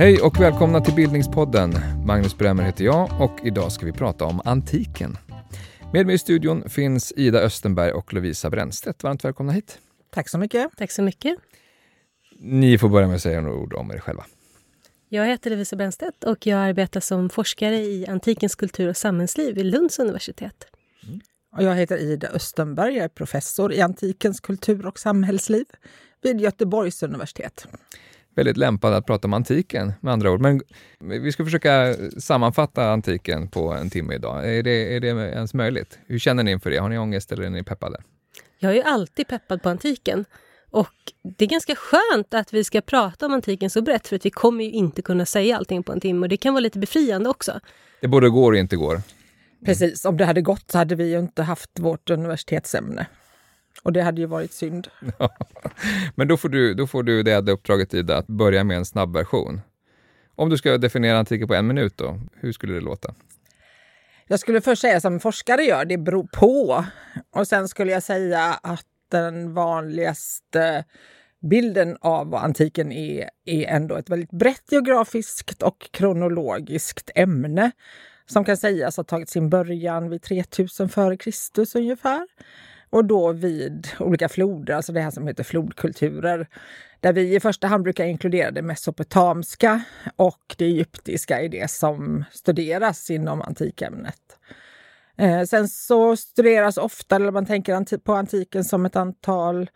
Hej och välkomna till Bildningspodden. Magnus Bremmer heter jag och idag ska vi prata om antiken. Med mig i studion finns Ida Östenberg och Lovisa Brännstedt. Varmt välkomna hit. Tack så mycket. Tack så mycket. Ni får börja med att säga några ord om er själva. Jag heter Lovisa Brännstedt och jag arbetar som forskare i antikens kultur och samhällsliv vid Lunds universitet. Mm. Och jag heter Ida Östenberg, jag är professor i antikens kultur och samhällsliv vid Göteborgs universitet väldigt lämpad att prata om antiken med andra ord. Men vi ska försöka sammanfatta antiken på en timme idag. Är det, är det ens möjligt? Hur känner ni inför det? Har ni ångest eller är ni peppade? Jag är alltid peppad på antiken. Och det är ganska skönt att vi ska prata om antiken så brett för att vi kommer ju inte kunna säga allting på en timme och det kan vara lite befriande också. Det både går och inte går. Precis, om det hade gått så hade vi ju inte haft vårt universitetsämne. Och det hade ju varit synd. Men då får du, då får du det uppdraget Ida, att börja med en snabb version. Om du ska definiera antiken på en minut då, hur skulle det låta? Jag skulle först säga som forskare gör, det beror på. Och sen skulle jag säga att den vanligaste bilden av vad antiken är, är ändå ett väldigt brett geografiskt och kronologiskt ämne som kan sägas ha tagit sin början vid 3000 f.Kr. ungefär och då vid olika floder, alltså det här som heter flodkulturer. Där vi i första hand brukar inkludera det mesopotamiska och det egyptiska i det som studeras inom antikämnet. Eh, sen så studeras ofta, eller man tänker på antiken som ett antal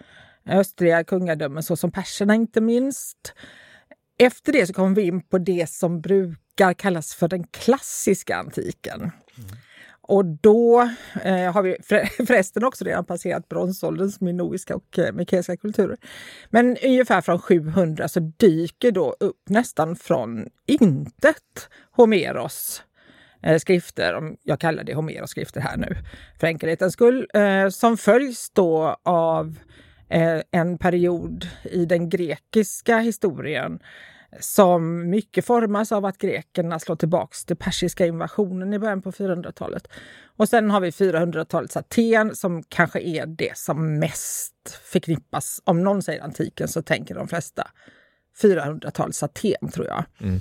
östliga kungadömen, såsom perserna inte minst. Efter det så kommer vi in på det som brukar kallas för den klassiska antiken. Mm. Och då eh, har vi förresten också redan passerat bronsålderns minoiska och eh, mekeiska kulturer. Men ungefär från 700 så dyker då upp nästan från intet Homeros Eh, skrifter, om jag kallar det Homeros skrifter här nu för enkelhetens skull, eh, som följs då av eh, en period i den grekiska historien som mycket formas av att grekerna slår tillbaks den persiska invasionen i början på 400-talet. Och sen har vi 400-talets Aten som kanske är det som mest förknippas. Om någon säger antiken så tänker de flesta 400-talets Aten tror jag. Mm.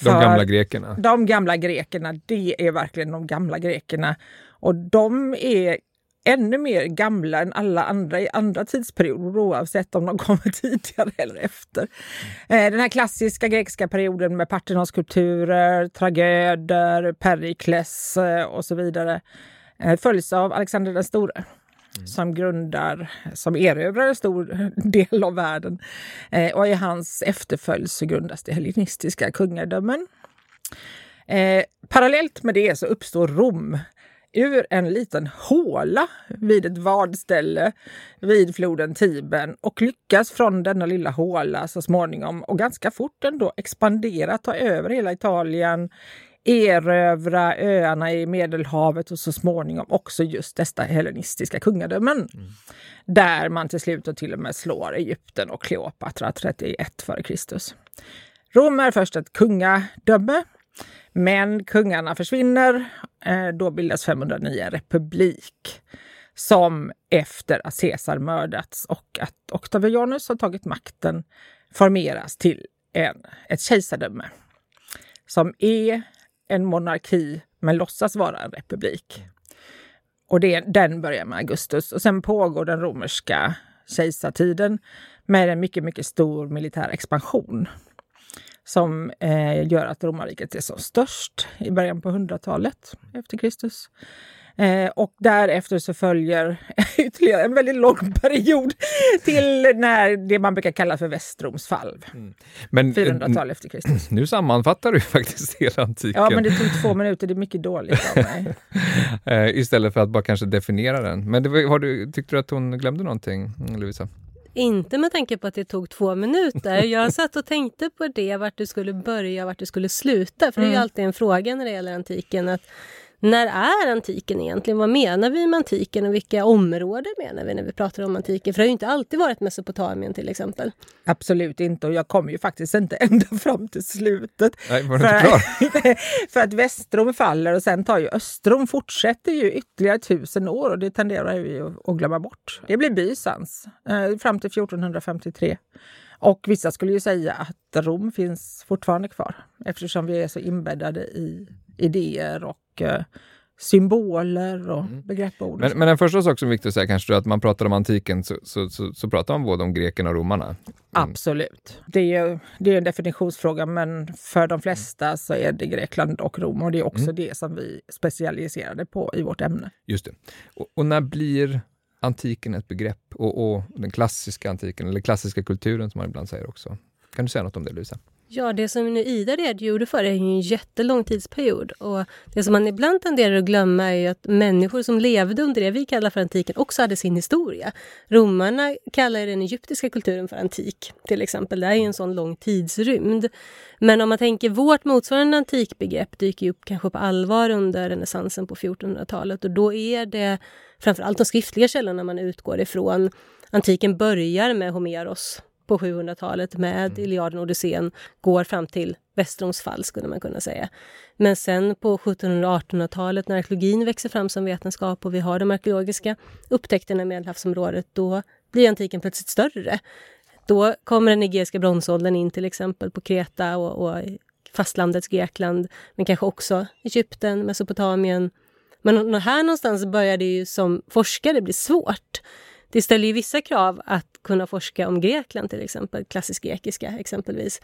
De gamla grekerna? De gamla grekerna, det är verkligen de gamla grekerna. Och de är ännu mer gamla än alla andra i andra tidsperioder oavsett om de kommer tidigare eller efter. Mm. Den här klassiska grekiska perioden med Parthenoskulpturer, tragöder, Perikles eh, och så vidare eh, följs av Alexander den store. Mm. som grundar, som erövrar en stor del av världen. Eh, och i hans efterföljd så grundas det hellenistiska kungadömen. Eh, parallellt med det så uppstår Rom ur en liten håla vid ett vadställe vid floden Tibern och lyckas från denna lilla håla så småningom och ganska fort ändå expandera, ta över hela Italien, erövra öarna i Medelhavet och så småningom också just dessa hellenistiska kungadömen. Mm. Där man till slut till och med slår Egypten och Kleopatra 31 f.Kr. Rom är först ett kungadöme men kungarna försvinner. Eh, då bildas 509 en republik som efter att Caesar mördats och att Octavianus har tagit makten formeras till en, ett kejsardöme som är en monarki men låtsas vara en republik. Och det, den börjar med Augustus och sen pågår den romerska kejsartiden med en mycket, mycket stor militär expansion som eh, gör att romarriket är som störst i början på 100-talet efter Kristus. Eh, och därefter så följer ytterligare en väldigt lång period till när det man brukar kalla för Västroms fall. Mm. 400-tal efter Kristus. Nu sammanfattar du faktiskt hela antiken. Ja, men det tog två minuter. Det är mycket dåligt av mig. eh, istället för att bara kanske definiera den. Men det, har du, tyckte du att hon glömde någonting, Lovisa? Inte med tanke på att det tog två minuter. Jag satt och tänkte på det, vart du skulle börja och vart du skulle sluta. För det är ju mm. alltid en fråga när det gäller antiken. Att när är antiken egentligen? Vad menar vi med antiken och vilka områden menar vi när vi pratar om antiken? För det har ju inte alltid varit Mesopotamien till exempel. Absolut inte och jag kommer ju faktiskt inte ända fram till slutet. Nej, var du inte klar? för att Västrom faller och sen tar ju Östrom fortsätter ju ytterligare tusen år och det tenderar vi att glömma bort. Det blir Bysans eh, fram till 1453. Och vissa skulle ju säga att Rom finns fortfarande kvar eftersom vi är så inbäddade i idéer och eh, symboler och mm. begrepp och ord. Men, men en första sak som är viktig att säga kanske är att man pratar om antiken så, så, så, så pratar man både om grekerna och romarna. Mm. Absolut. Det är, det är en definitionsfråga men för de flesta så är det Grekland och Rom och det är också mm. det som vi specialiserade på i vårt ämne. Just det. Och, och när blir antiken ett begrepp och, och, den klassiska antiken, eller klassiska kulturen som man ibland säger också. Kan du säga något om det Lisa? Ja, det som nu Ida redogjorde för är ju en jättelång tidsperiod. Och det som man ibland tenderar att glömma är ju att människor som levde under det vi kallar för antiken också hade sin historia. Romarna kallar den egyptiska kulturen för antik, till exempel. Det är ju en sån lång tidsrymd. Men om man tänker vårt motsvarande antikbegrepp dyker upp kanske på allvar under renässansen på 1400-talet och då är det framförallt de skriftliga källorna man utgår ifrån. Antiken börjar med Homeros på 700-talet med mm. Iliaden och Odysseen går fram till Västroms fall, skulle man kunna säga. Men sen på 1700 och 1800-talet när arkeologin växer fram som vetenskap och vi har de arkeologiska upptäckterna i Medelhavsområdet, då blir antiken plötsligt större. Då kommer den egeiska bronsåldern in till exempel på Kreta och, och fastlandets Grekland, men kanske också Egypten, Mesopotamien. Men här någonstans börjar det ju som forskare bli svårt. Det ställer ju vissa krav att kunna forska om Grekland till exempel, klassisk grekiska exempelvis.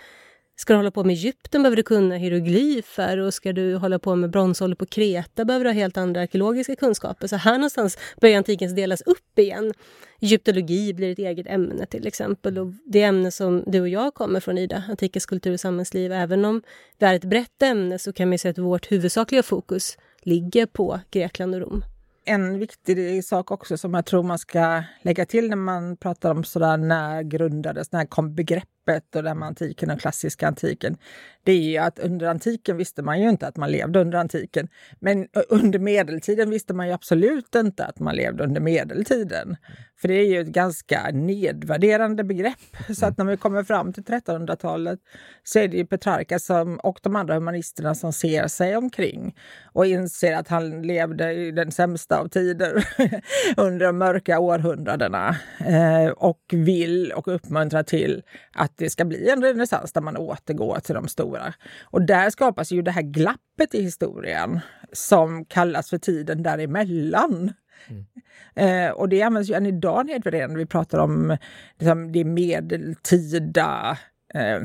Ska du hålla på med Egypten behöver du kunna hieroglyfer och ska du hålla på med bronsålder på Kreta behöver du ha helt andra arkeologiska kunskaper. Så här någonstans börjar antiken delas upp igen. Egyptologi blir ett eget ämne till exempel och det ämne som du och jag kommer från Ida, antikens kultur och samhällsliv. Även om det är ett brett ämne så kan man säga att vårt huvudsakliga fokus ligger på Grekland och Rom en viktig sak också som jag tror man ska lägga till när man pratar om sådär när grundades, när kom begreppet? Och det här med antiken och klassiska antiken. Det är ju att under antiken visste man ju inte att man levde under antiken. Men under medeltiden visste man ju absolut inte att man levde under medeltiden. För det är ju ett ganska nedvärderande begrepp. Så att när vi kommer fram till 1300-talet så är det ju Petrarca som, och de andra humanisterna som ser sig omkring och inser att han levde i den sämsta av tider under de mörka århundradena eh, och vill och uppmuntrar till att det ska bli en renässans där man återgår till de stora. Och där skapas ju det här glappet i historien som kallas för tiden däremellan. Mm. Eh, och det används ju än idag nedvärderande. Vi pratar om liksom, det medeltida eh,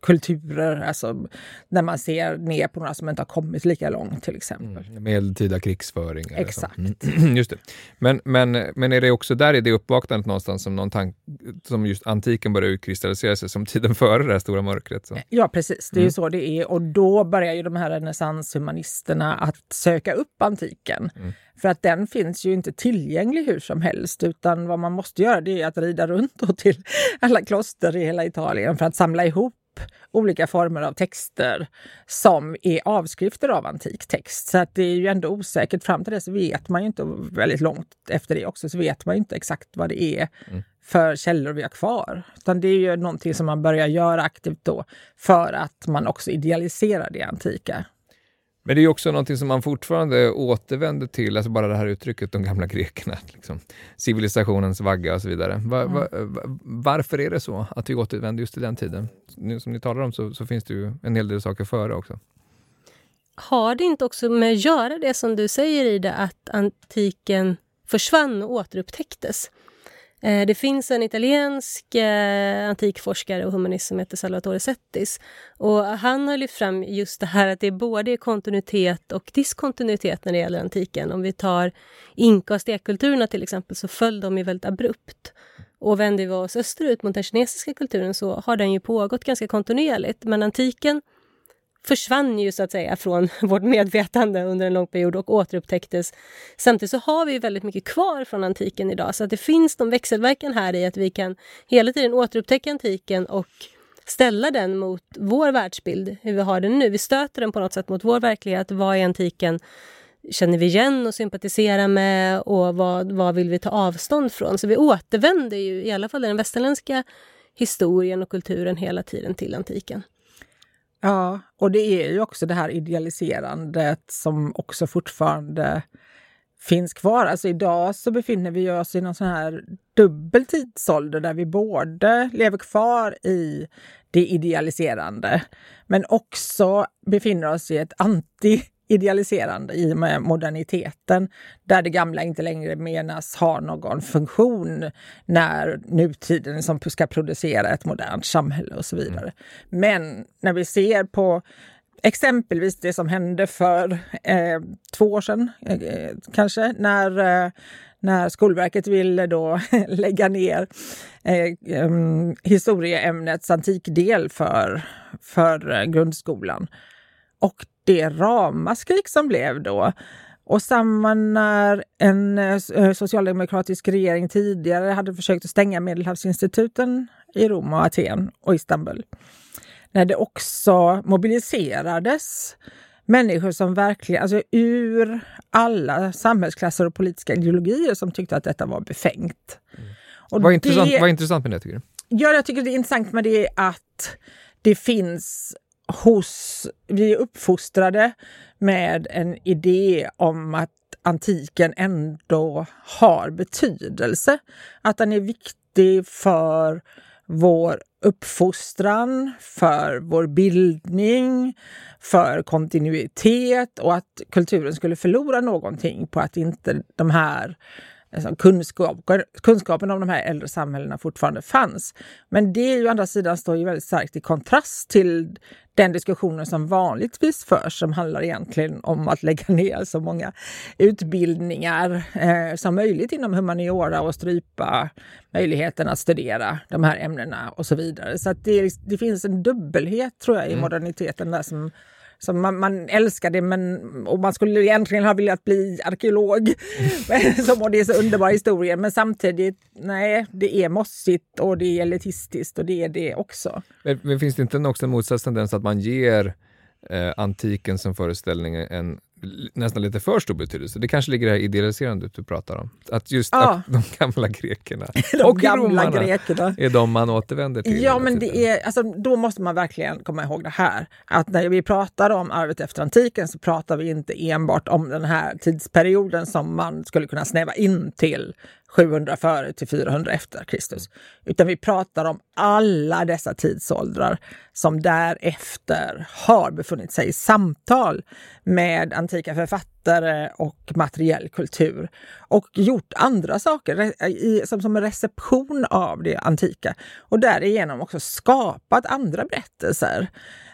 kulturer, alltså när man ser ner på några som inte har kommit lika långt till exempel. Mm, medeltida krigsföring. Exakt. Mm. Just det. Men, men, men är det också där i det uppvaknandet någonstans som, någon tank, som just antiken börjar utkristallisera sig som tiden före det här stora mörkret? Så. Ja precis, det är mm. så det är och då börjar ju de här renässanshumanisterna att söka upp antiken. Mm. För att den finns ju inte tillgänglig hur som helst utan vad man måste göra det är att rida runt till alla kloster i hela Italien för att samla ihop olika former av texter som är avskrifter av antik text. Så att det är ju ändå osäkert. Fram till dess vet man ju inte, väldigt långt efter det också, så vet man ju inte exakt vad det är mm. för källor vi har kvar. Utan det är ju någonting som man börjar göra aktivt då för att man också idealiserar det antika. Men det är också någonting som man fortfarande återvänder till, alltså bara det här uttrycket de gamla grekerna, liksom, civilisationens vagga och så vidare. Va, va, varför är det så att vi återvänder just till den tiden? Nu som ni talar om så, så finns det ju en hel del saker före också. Har det inte också med att göra det som du säger Ida, att antiken försvann och återupptäcktes? Eh, det finns en italiensk eh, antikforskare och humanist som heter Salvatore Settis. Och han har lyft fram just det här att det är både kontinuitet och diskontinuitet när det gäller antiken. Om vi tar inka och stekkulturerna till exempel så föll de ju väldigt abrupt. Och vänder vi oss österut mot den kinesiska kulturen så har den ju pågått ganska kontinuerligt. Men antiken försvann ju så att säga från vårt medvetande under en lång period och återupptäcktes. Samtidigt så har vi väldigt mycket kvar från antiken idag så att det finns de växelverkan här i att vi kan hela tiden återupptäcka antiken och ställa den mot vår världsbild, hur vi har den nu. Vi stöter den på något sätt mot vår verklighet. Vad i antiken känner vi igen och sympatiserar med och vad, vad vill vi ta avstånd från? Så vi återvänder ju, i alla fall i den västerländska historien och kulturen hela tiden till antiken. Ja, och det är ju också det här idealiserandet som också fortfarande finns kvar. Alltså idag så befinner vi oss i någon sån här dubbel tidsålder där vi både lever kvar i det idealiserande men också befinner oss i ett anti idealiserande i och med moderniteten där det gamla inte längre menas ha någon funktion när nutiden som ska producera ett modernt samhälle och så vidare. Men när vi ser på exempelvis det som hände för eh, två år sedan eh, kanske när eh, när Skolverket ville då lägga ner eh, um, historieämnets antikdel för, för eh, grundskolan. Och det ramaskrik som blev då. Och samma när en eh, socialdemokratisk regering tidigare hade försökt att stänga Medelhavsinstituten i Rom och Aten och Istanbul. När det också mobiliserades människor som verkligen, alltså ur alla samhällsklasser och politiska ideologier som tyckte att detta var befängt. Mm. Och vad, intressant, vad intressant med det tycker du? Ja, jag tycker det är intressant med det att det finns hos, vi är uppfostrade med en idé om att antiken ändå har betydelse. Att den är viktig för vår uppfostran, för vår bildning, för kontinuitet och att kulturen skulle förlora någonting på att inte de här alltså kunskap, kunskapen om de här äldre samhällena fortfarande fanns. Men det är ju andra sidan står ju väldigt starkt i kontrast till den diskussionen som vanligtvis förs som handlar egentligen om att lägga ner så många utbildningar eh, som möjligt inom humaniora och strypa möjligheten att studera de här ämnena och så vidare. Så det, det, finns en dubbelhet tror jag i mm. moderniteten där som så man, man älskar det men, och man skulle egentligen ha velat bli arkeolog. som, och det är så underbara historier. Men samtidigt, nej, det är mossigt och det är elitistiskt och det är det också. Men, men finns det inte också en motsatstendens att man ger eh, antiken som föreställning en nästan lite för stor betydelse. Det kanske ligger i det här idealiserandet du pratar om. Att just ja. att de gamla grekerna de och gamla romarna grekerna. är de man återvänder till. Ja, men det är, alltså, då måste man verkligen komma ihåg det här. Att när vi pratar om arvet efter antiken så pratar vi inte enbart om den här tidsperioden som man skulle kunna snäva in till 700 före till 400 efter Kristus. Utan vi pratar om alla dessa tidsåldrar som därefter har befunnit sig i samtal med antika författare och materiell kultur och gjort andra saker som, som en reception av det antika och därigenom också skapat andra berättelser.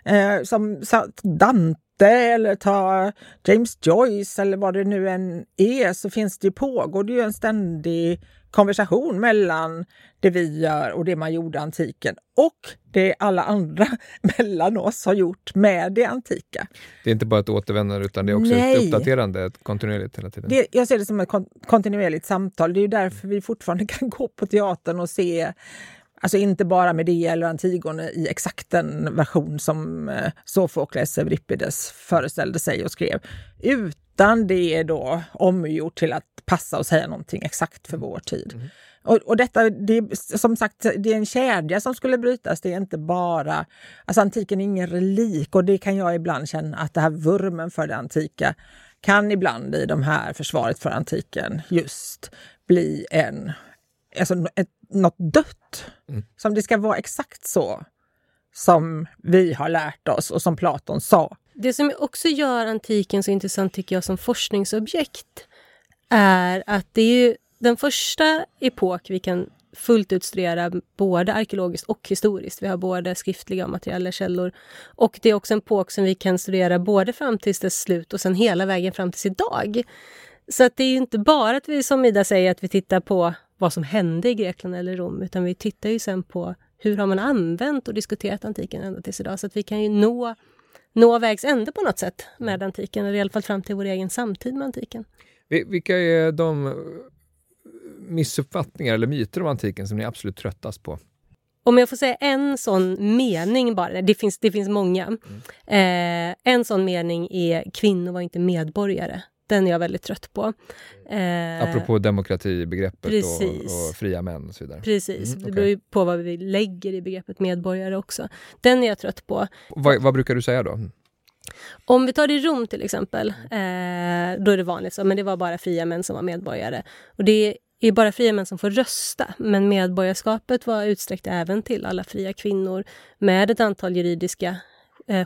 Eh, som Dante eller ta James Joyce eller vad det nu än är så finns det, pågår det ju en ständig konversation mellan det vi gör och det man gjorde i antiken och det alla andra mellan oss har gjort med det antika. Det är inte bara ett återvändande utan det är också Nej. ett uppdaterande, ett kontinuerligt hela tiden. Det, jag ser det som ett kontinuerligt samtal. Det är därför vi fortfarande kan gå på teatern och se Alltså inte bara Medea eller Antigone i exakt den version som eh, Sofokles Euripides föreställde sig och skrev. Utan det är då omgjort till att passa och säga någonting exakt för vår tid. Mm. Och, och, detta, det är, som sagt, det är en kedja som skulle brytas. Det är inte bara... Alltså antiken är ingen relik och det kan jag ibland känna att det här vurmen för det antika kan ibland i de här försvaret för antiken just bli en alltså ett, något dött. Mm. Som det ska vara exakt så som vi har lärt oss och som Platon sa. Det som också gör antiken så intressant tycker jag som forskningsobjekt är att det är den första epok vi kan fullt ut studera både arkeologiskt och historiskt. Vi har både skriftliga och materiella källor. Och det är också en epok som vi kan studera både fram till dess slut och sen hela vägen fram till idag. Så att det är inte bara att vi som Ida säger att vi tittar på vad som hände i Grekland eller Rom, utan vi tittar ju sen på hur har man använt och diskuterat antiken ända tills idag. Så att vi kan ju nå, nå vägs ände på något sätt med antiken, eller i alla fall fram till vår egen samtid med antiken. Vilka är de missuppfattningar eller myter om antiken som ni är absolut tröttast på? Om jag får säga en sån mening bara, det finns, det finns många. Mm. Eh, en sån mening är kvinnor var inte medborgare Den är jag väldigt trött på. Eh, Apropå demokratibegreppet och, och, fria män och så vidare. Precis, mm, okay. det beror ju på vad vi lägger i begreppet medborgare också. Den är jag trött på. Vad, vad brukar du säga då? Om vi tar det i Rom till exempel, eh, då är det vanligt så, men det var bara fria män som var medborgare. Och det är bara fria män som får rösta, men medborgarskapet var utsträckt även till alla fria kvinnor med ett antal juridiska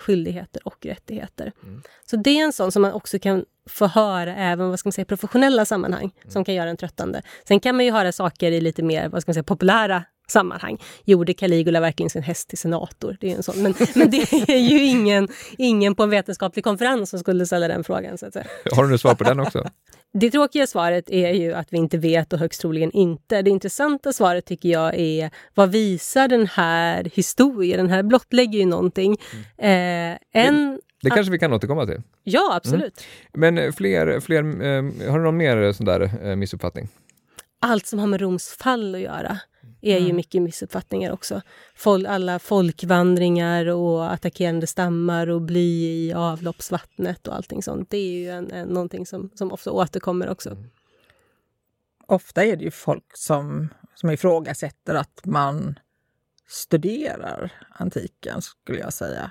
skyldigheter och rättigheter. Mm. Så det är en sån som man också kan få höra även vad ska man säga, professionella sammanhang, mm. som kan göra en tröttande. Sen kan man ju höra saker i lite mer vad ska man säga, populära sammanhang. Gjorde Caligula verkligen sin häst till senator? Det är en sån. Men, men det är ju ingen, ingen på en vetenskaplig konferens som skulle ställa den frågan. Så att säga. Har du något svar på den också? Det tråkiga svaret är ju att vi inte vet och högst troligen inte. Det intressanta svaret tycker jag är vad visar den här historien? Den här blottlägger ju någonting. Mm. Eh, en, det kanske vi kan återkomma till? Ja, absolut. Mm. Men fler, fler, eh, har du någon mer sån där eh, missuppfattning? Allt som har med Roms fall att göra är mm. ju mycket missuppfattningar också. Fol alla folkvandringar och attackerande stammar och bly i avloppsvattnet och allting sånt. Det är ju en, en, någonting som, som ofta återkommer också. Mm. Ofta är det ju folk som, som ifrågasätter att man studerar antiken, skulle jag säga.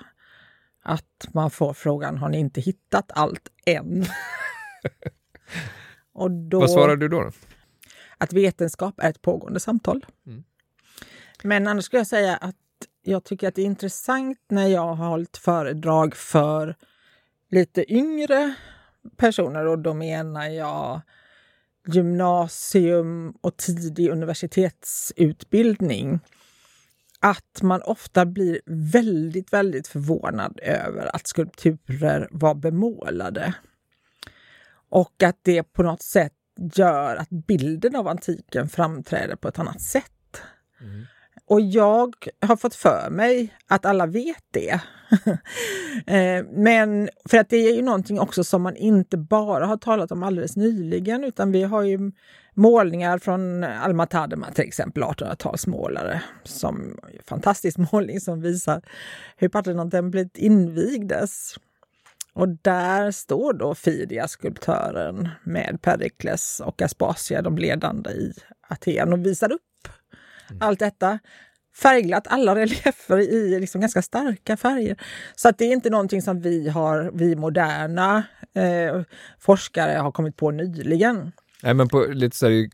Att man får frågan, har ni inte hittat allt än? och då, Vad svarar du då? Att vetenskap är ett pågående samtal. Mm. Men annars skulle jag säga att jag tycker att det är intressant när jag har hållit föredrag för lite yngre personer och då menar jag gymnasium och tidig universitetsutbildning att man ofta blir väldigt, väldigt förvånad över att skulpturer var bemålade. Och att det på något sätt gör att bilden av antiken framträder på ett annat sätt. Mm. Och jag har fått för mig att alla vet det. Eh, men för att det är ju någonting också som man inte bara har talat om alldeles nyligen utan vi har ju målningar från Alma Tadema till exempel, 1800-talsmålare, som fantastisk målning som visar hur Partenontemplet invigdes. Och där står då Fidia, skulptören, med Perikles och Aspasia, de ledande i Aten och visar upp mm. allt detta. Färgglatt, alla reliefer i liksom ganska starka färger. Så att det är inte någonting som vi, har, vi moderna eh, forskare har kommit på nyligen. Nej, men på lite så här,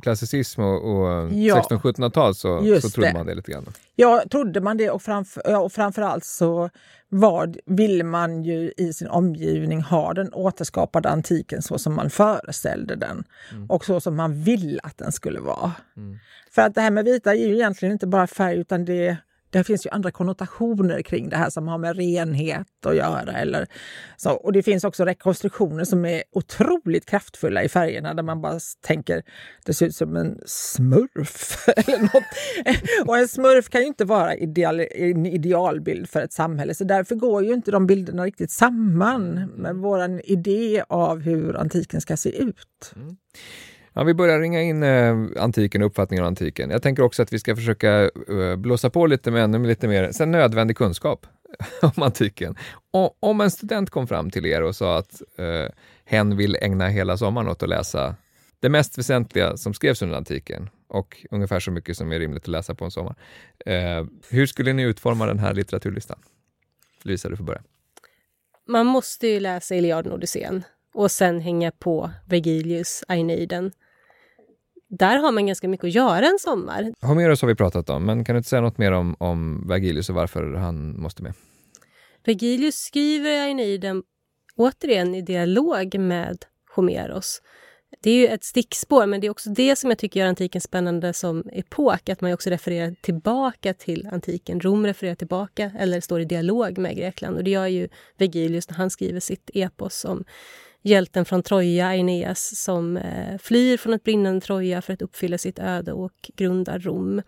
klassicism och, och ja, 1600-1700-tal så, så trodde det. man det lite grann. Ja, trodde man det och, framför, och framförallt så var, ville man ju i sin omgivning ha den återskapade antiken så som man föreställde den mm. och så som man ville att den skulle vara. Mm. För att det här med vita är ju egentligen inte bara färg utan det det finns ju andra konnotationer kring det här som har med renhet att göra. Eller så. Och det finns också rekonstruktioner som är otroligt kraftfulla i färgerna där man bara tänker det ser ut som en smurf. eller något. Och en smurf kan ju inte vara ideal, en idealbild för ett samhälle så därför går ju inte de bilderna riktigt samman med vår idé av hur antiken ska se ut. Mm. Ja, vi börjar ringa in eh, antiken och uppfattningen om antiken. Jag tänker också att vi ska försöka eh, blåsa på lite med ännu lite mer sen nödvändig kunskap om antiken. Och, om en student kom fram till er och sa att eh, hen vill ägna hela sommaren åt att läsa det mest väsentliga som skrevs under antiken och ungefär så mycket som är rimligt att läsa på en sommar. Eh, hur skulle ni utforma den här litteraturlistan? Lisa, du får börja. Man måste ju läsa Iliaden och Odysseen och sen hänga på Vergilius Aeneiden. Där har man ganska mycket att göra en sommar. Homeros har vi pratat om, men kan du inte säga något mer om, om Vergilius och varför han måste med? Vergilius skriver Aeneiden återigen i dialog med Homeros. Det är ju ett stickspår, men det är också det som jag tycker gör antiken spännande som epok, att man också refererar tillbaka till antiken. Rom refererar tillbaka, eller står i dialog med Grekland. Och det gör ju Vergilius när han skriver sitt epos om hjälten från Troja, Aeneas, som eh, flyr från ett brinnande Troja för att uppfylla sitt öde och grundar Rom.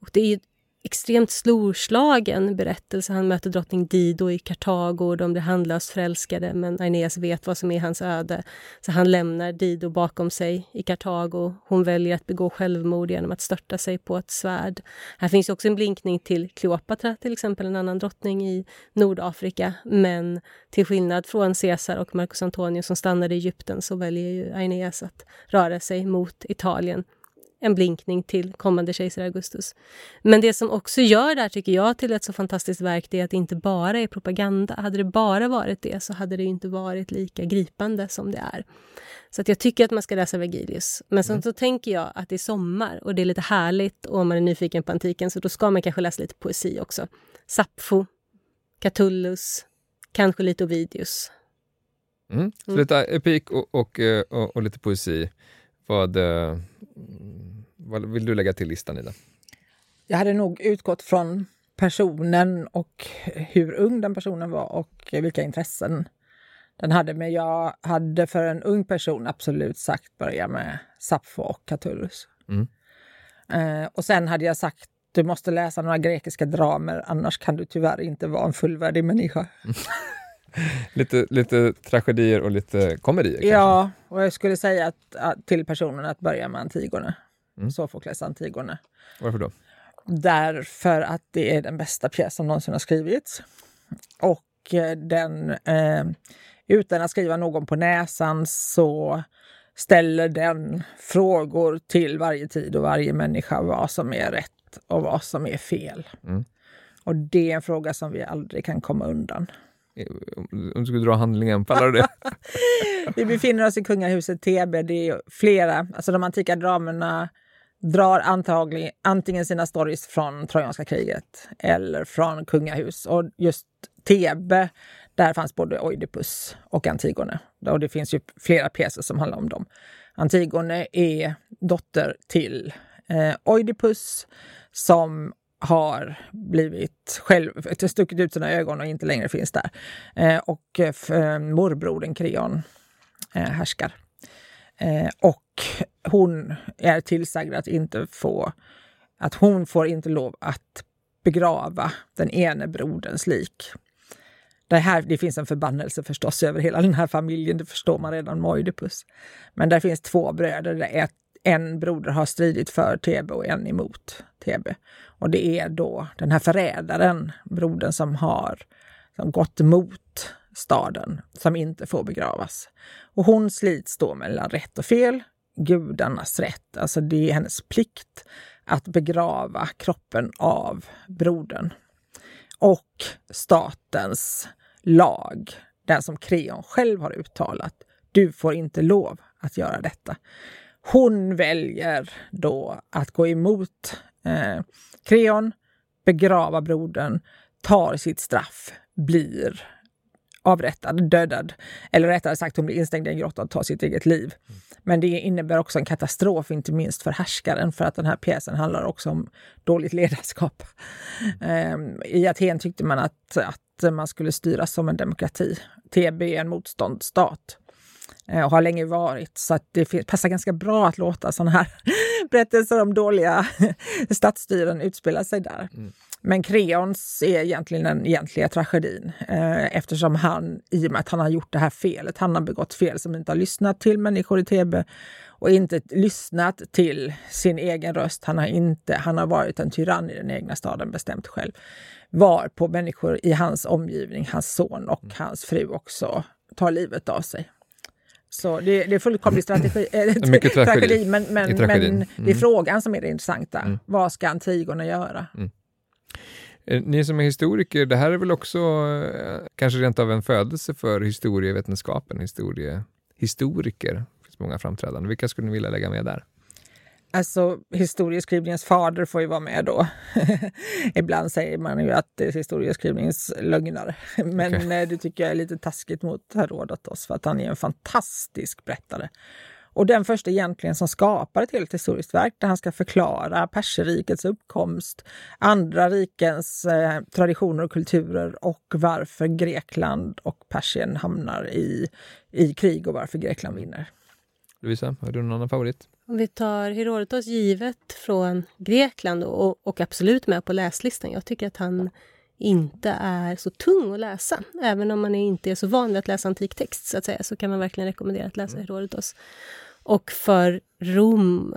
Och det är extremt storslagen berättelse. Han möter drottning Dido i Kartago, de blir handlöst förälskade men Aeneas vet vad som är hans öde. Så han lämnar Dido bakom sig i Kartago. Hon väljer att begå självmord genom att störta sig på ett svärd. Här finns också en blinkning till Kleopatra, till exempel en annan drottning i Nordafrika. Men till skillnad från Caesar och Marcus Antonius som stannade i Egypten så väljer ju Aeneas att röra sig mot Italien en blinkning till kommande kejsar Augustus. Men det som också gör det här, tycker jag, till ett så fantastiskt verk, det är att det inte bara är propaganda. Hade det bara varit det så hade det inte varit lika gripande som det är. Så att jag tycker att man ska läsa Vergilius. Men sen mm. så tänker jag att det är sommar och det är lite härligt och om man är nyfiken på antiken så då ska man kanske läsa lite poesi också. Sappho, Catullus, kanske lite Ovidius. Mm. Så mm. lite epik och, och, eh, och, och lite poesi. Vad, eh, vad vill du lägga till listan, Ida? Jag hade nog utgått från personen och hur ung den personen var och vilka intressen den hade. Men jag hade för en ung person absolut sagt börja med Sappho och Catullus. Mm. Eh, och sen hade jag sagt du måste läsa några grekiska dramer annars kan du tyvärr inte vara en fullvärdig människa. lite, lite tragedier och lite komedier Ja, kanske. och jag skulle säga att, att, till personen att börja med Antigone. Mm. Sofokles Antigone. Varför då? Därför att det är den bästa pjäs som någonsin har skrivits. Och eh, den, eh, utan att skriva någon på näsan så ställer den frågor till varje tid och varje människa vad som är rätt och vad som är fel. Mm. Och det är en fråga som vi aldrig kan komma undan. Om du skulle dra handlingen, pallar det? vi befinner oss i kungahuset TB. Det är flera, alltså de antika dramerna drar antagligen antingen sina stories från Trojanska kriget eller från kungahus. Och just Thebe, där fanns både Oidipus och Antigone. Och det finns ju flera pjäser som handlar om dem. Antigone är dotter till eh, Oidipus som har blivit själv, stuckit ut sina ögon och inte längre finns där. Eh, och eh, eh morbrodern Kreon eh, härskar. Eh, och hon är tillsagd att inte få, att hon får inte lov att begrava den ene broderns lik. Det, här, det finns en förbannelse förstås över hela den här familjen, det förstår man redan med Oidipus. Men där finns två bröder, där en broder har stridit för Tebe och en emot Tebe. Och det är då den här förrädaren, brodern som har som gått emot staden, som inte får begravas. Och hon slits då mellan rätt och fel, gudarnas rätt, alltså det är hennes plikt att begrava kroppen av brodern. Och statens lag, den som Kreon själv har uttalat, du får inte lov att göra detta. Hon väljer då att gå emot eh, Kreon, begrava brodern, tar sitt straff, blir avrättad, dödad. Eller rättare sagt, hon blir instängd i en grotta och tar sitt eget liv. Men det innebär också en katastrof, inte minst för härskaren, för att den här pjäsen handlar också om dåligt ledarskap. Mm. I Aten tyckte man att, att man skulle styras som en demokrati. TB är en motståndsstat. Eh, och har länge varit. Så det passar ganska bra att låta sådana här berättelser om dåliga stadsstyren utspela sig där. Mm. Men Kreons är egentligen den egentliga tragedin eh, eftersom han, i och med att han har gjort det här felet, han har begått fel som inte har lyssnat till människor i Tebe och inte lyssnat till sin egen röst. Han har, inte, han har varit en tyrann i den egna staden, bestämt själv. Var på människor i hans omgivning, hans son och mm. hans fru också tar livet av sig. Så det, det är fullkomlig strategi, äh, Mycket tragedi, tragedi men, men, men mm. det är mm. frågan som är det intressanta. Mm. Vad ska Antigone göra? Mm. Eh, ni som är historiker, det här är väl också eh, kanske rent av en födelse för historievetenskapen, historie, historiker. Det finns många framträdande. Vilka skulle ni vilja lägga med där? Alltså historieskrivningens fader får ju vara med då. Ibland säger man ju att det är historieskrivningens lögnare. Men okay. Eh, det tycker jag är lite taskigt mot Herodotos för att han är en fantastisk berättare. Och den första egentligen som skapar ett helt historiskt verk där han ska förklara perserrikets uppkomst, andra rikens eh, traditioner och kulturer och varför Grekland och Persien hamnar i, i krig och varför Grekland vinner. Lovisa, har du någon annan favorit? Om vi tar Herodotos givet från Grekland och, och absolut med på läslistan. Jag tycker att han inte är så tung att läsa. Även om man inte är så van vid att läsa antik text så att säga, så kan man verkligen rekommendera att läsa mm. Och för Rom,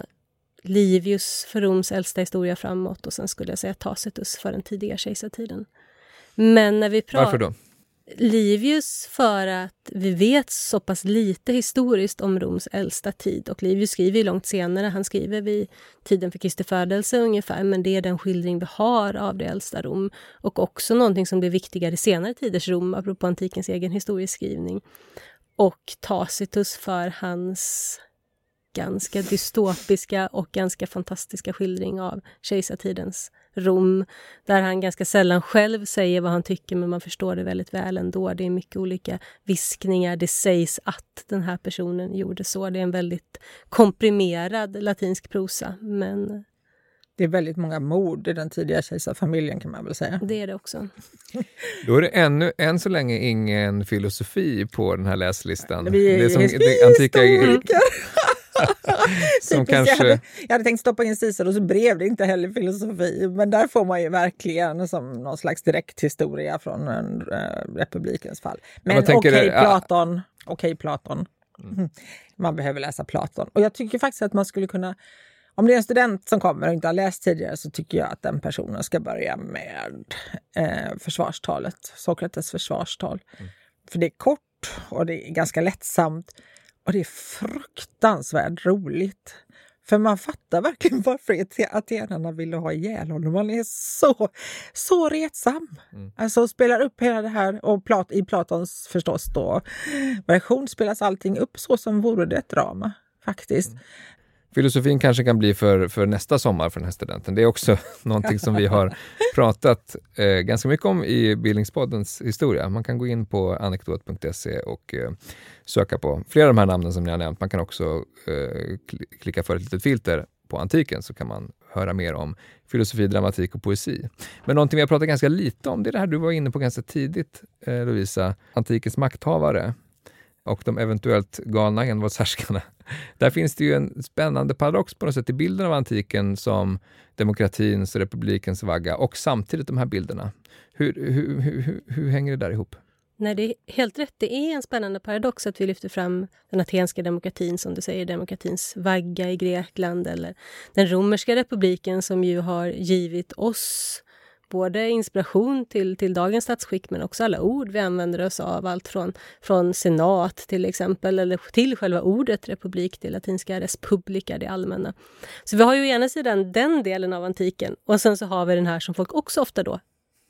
Livius för Roms äldsta historia framåt och sen skulle jag säga Tacitus för den tidiga kejsartiden. Men när vi pratar... Varför då? Livius för att vi vet så pass lite historiskt om Roms äldsta tid. Och Livius skriver långt senare, han skriver vid tiden för Kristi födelse ungefär, men det är den skildring vi har av det äldsta Rom. Och också någonting som blir viktigare i senare tiders Rom, apropå antikens egen historieskrivning. Och Tacitus för hans ganska dystopiska och ganska fantastiska skildring av kejsartidens Rom, där han ganska sällan själv säger vad han tycker, men man förstår det väldigt väl ändå. Det är mycket olika viskningar. Det sägs att den här personen gjorde så. Det är en väldigt komprimerad latinsk prosa, men det är väldigt många mord i den tidiga kejsarfamiljen kan man väl säga. Det är det också. Då är det ännu, än så länge ingen filosofi på den här läslistan. Vi är, det är som, det antika... som kanske... jag, hade, jag hade tänkt stoppa in Cicero så blev det inte heller filosofi. Men där får man ju verkligen som någon slags direkthistoria från en, äh, republikens fall. Men okej okay, Platon, okej okay, Platon. Mm. Man behöver läsa Platon. Och jag tycker faktiskt att man skulle kunna om det är en student som kommer och inte har läst tidigare så tycker jag att den personen ska börja med eh, försvarstalet, Sokrates försvarstal. Mm. För det är kort och det är ganska lättsamt. Och det är fruktansvärt roligt. För man fattar verkligen varför atenarna ville ha ihjäl honom. Han är så, så retsam. Mm. Alltså spelar upp hela det här och Plat, i Platons förstås då version spelas allting upp så som vore det ett drama faktiskt. Mm. Filosofin kanske kan bli för, för nästa sommar för den här studenten. Det är också någonting som vi har pratat eh, ganska mycket om i Bildningspoddens historia. Man kan gå in på anekdot.se och eh, söka på flera av de här namnen som ni har nämnt. Man kan också eh, klicka för ett litet filter på antiken så kan man höra mer om filosofi, dramatik och poesi. Men någonting vi har pratat ganska lite om, det är det här du var inne på ganska tidigt, eh, Lovisa, antikens makthavare och de eventuellt galna envåldshärskarna. Där finns det ju en spännande paradox på något sätt i bilden av antiken som demokratins och republikens vagga och samtidigt de här bilderna. Hur, hur, hur, hur hänger det där ihop? Nej, det är helt rätt. Det är en spännande paradox att vi lyfter fram den atenska demokratin, som du säger, demokratins vagga i Grekland eller den romerska republiken som ju har givit oss både inspiration till, till dagens statsskick men också alla ord vi använder oss av. Allt från, från senat till exempel, eller till själva ordet republik, det latinska res publica, det allmänna. Så vi har ju å ena sidan den delen av antiken och sen så har vi den här som folk också ofta då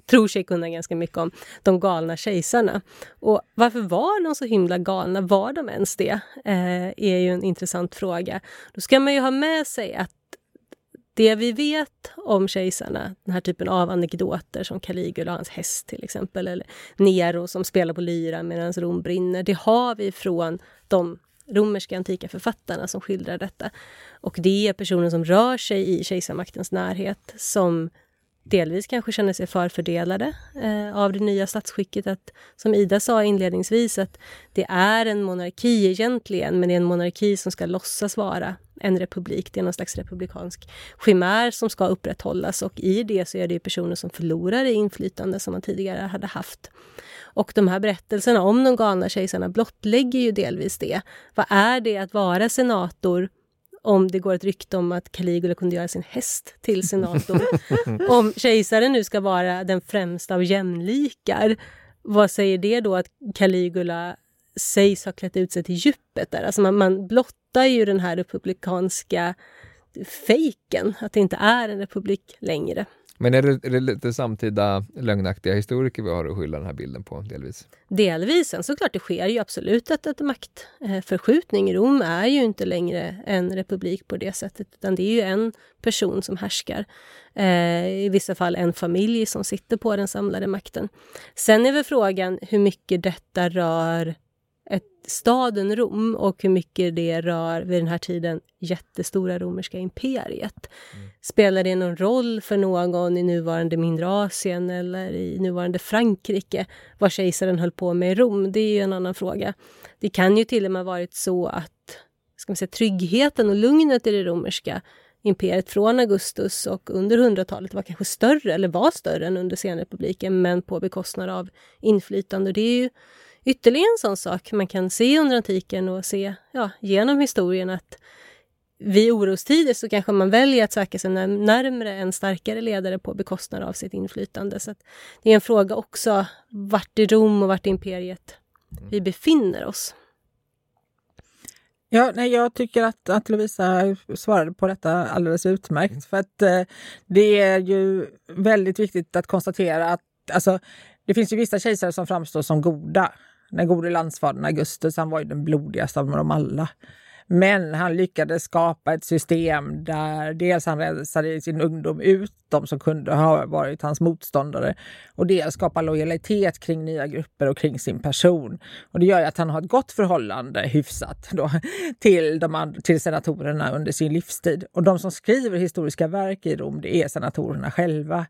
tror sig kunna ganska mycket om, de galna kejsarna. Och varför var de så himla galna? Var de ens det? Eh, är ju en intressant fråga. Då ska man ju ha med sig att det vi vet om kejsarna, den här typen av anekdoter som Caligula och hans häst till exempel, eller Nero som spelar på lyra medan Rom brinner, det har vi från de romerska antika författarna som skildrar detta. Och det är personer som rör sig i kejsarmaktens närhet som delvis kanske känner sig förfördelade eh, av det nya statsskicket. Att, som Ida sa inledningsvis, att det är en monarki egentligen, men det är en monarki som ska låtsas vara en republik. Det är någon slags republikansk chimär som ska upprätthållas och i det så är det personer som förlorar i inflytande som man tidigare hade haft. Och de här berättelserna om de galna kejsarna blottlägger ju delvis det. Vad är det att vara senator om det går ett rykte om att Caligula kunde göra sin häst till senator. om kejsaren nu ska vara den främsta av jämlikar, vad säger det då att Caligula sägs ha klätt ut sig till djupet där? Alltså man, man blottar ju den här republikanska fejken, att det inte är en republik längre. Men är det, är det lite samtida lögnaktiga historiker vi har att skylla den här bilden på delvis? Delvis. Sen såklart, det sker ju absolut ett, ett maktförskjutning. Rom är ju inte längre en republik på det sättet, utan det är ju en person som härskar. Eh, I vissa fall en familj som sitter på den samlade makten. Sen är väl frågan hur mycket detta rör staden Rom och hur mycket det rör vid den här tiden jättestora romerska imperiet. Mm. Spelar det någon roll för någon i nuvarande mindre Asien eller i nuvarande Frankrike vad kejsaren höll på med i Rom? Det är ju en annan fråga. Det kan ju till och med varit så att ska man säga, tryggheten och lugnet i det romerska imperiet från Augustus och under 100-talet var kanske större, eller var större än under senrepubliken, men på bekostnad av inflytande. Det är ju ytterligare en sån sak man kan se under antiken och se ja, genom historien att vid orostider så kanske man väljer att söka sig närmre en starkare ledare på bekostnad av sitt inflytande. Så Det är en fråga också vart i Rom och vart i imperiet vi befinner oss. Ja, nej, jag tycker att, att Lovisa svarade på detta alldeles utmärkt. För att eh, det är ju väldigt viktigt att konstatera att alltså, det finns ju vissa kejsare som framstår som goda. Den gode landsfadern Augustus, han var ju den blodigaste av dem alla. Men han lyckades skapa ett system där dels han rensade i sin ungdom ut de som kunde ha varit hans motståndare och dels skapa lojalitet kring nya grupper och kring sin person. Och det gör att han har ett gott förhållande, hyfsat, då, till, de, till senatorerna under sin livstid. Och de som skriver historiska verk i Rom, det är senatorerna själva.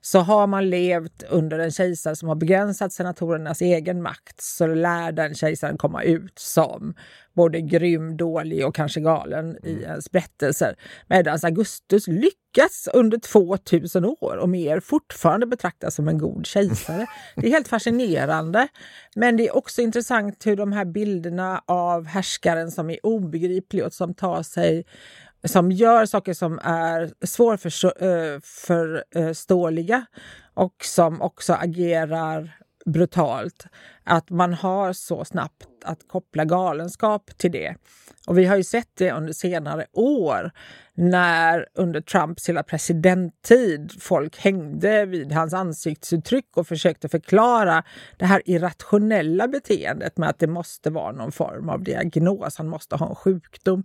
Så har man levt under en kejsare som har begränsat senatorernas egen makt så lär den kejsaren komma ut som både grym, dålig och kanske galen i mm. ens berättelser. Medan Augustus lyckats under 2000 år och mer fortfarande betraktas som en god kejsare. Det är helt fascinerande. Men det är också intressant hur de här bilderna av härskaren som är obegriplig och som tar sig som gör saker som är svårförståeliga eh, och som också agerar brutalt. Att man har så snabbt att koppla galenskap till det. Och vi har ju sett det under senare år när under Trumps hela presidenttid folk hängde vid hans ansiktsuttryck och försökte förklara det här irrationella beteendet med att det måste vara någon form av diagnos, han måste ha en sjukdom.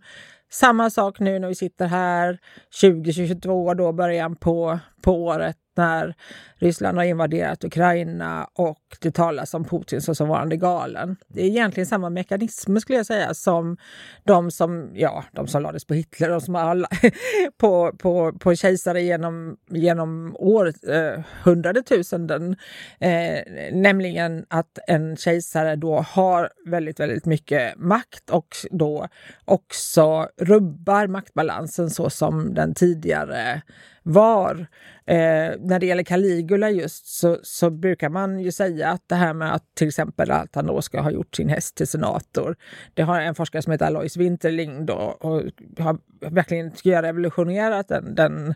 Samma sak nu när vi sitter här 2022, då början på, på året när Ryssland har invaderat Ukraina och det talas om Putin som varande galen. Det är egentligen samma mekanismer skulle jag säga som de som, ja, de som lades på Hitler, de som alla, på, på, på kejsare genom, genom århundradetusenden. Eh, eh, nämligen att en kejsare då har väldigt, väldigt mycket makt och då också rubbar maktbalansen så som den tidigare var. Eh, när det gäller Caligula just så, så, brukar man ju säga att det här med att till exempel att han då ska ha gjort sin häst till senator. Det har en forskare som heter Alois Winterling då och har verkligen jag, revolutionerat den, den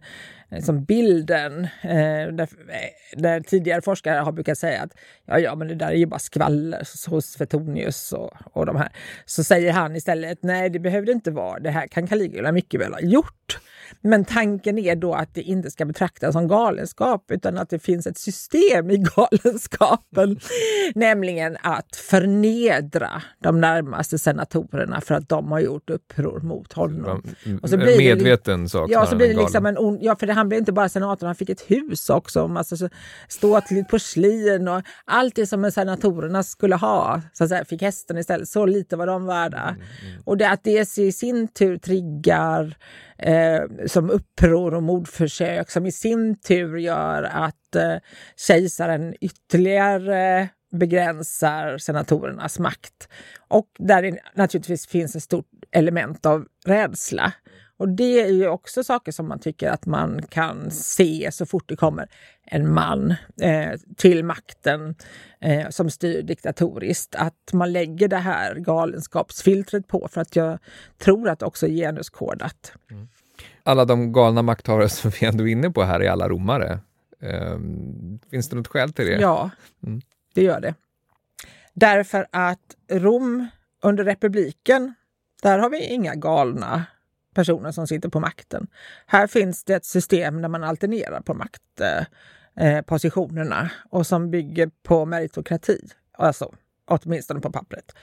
liksom bilden. Eh, där, där, tidigare forskare har brukat säga att ja, ja, men det där är ju bara skvaller hos Fetonius och, och de här. Så säger han istället nej, det behövde inte vara. Det här kan Caligula mycket väl ha gjort. Men tanken är då att det inte ska betraktas som galenskap utan att det finns ett system i galenskapen. nämligen att förnedra de närmaste senatorerna för att de har gjort uppror mot honom. Och så blir medveten sak. Ja, så blir det liksom en on, ja, för det, han blev inte bara senator, han fick ett hus också. Massa ståtligt porslin och allt det som senatorerna skulle ha. Så att säga, fick hästen istället. Så lite var de värda. Mm, mm. Och det, att det i sin tur triggar eh, som uppror och mordförsök som i sin tur gör att eh, kejsaren ytterligare begränsar senatorernas makt. Och där det naturligtvis finns ett stort element av rädsla. Och det är ju också saker som man tycker att man kan se så fort det kommer en man eh, till makten eh, som styr diktatoriskt. Att man lägger det här galenskapsfiltret på för att jag tror att det också är genuskodat. Mm. Alla de galna makthavare som vi ändå är inne på här är alla romare. Eh, finns det något skäl till det? Ja, mm. det gör det. Därför att Rom under republiken, där har vi inga galna personen som sitter på makten. Här finns det ett system där man alternerar på maktpositionerna eh, eh och som bygger på meritokrati. Alltså åtminstone på pappret.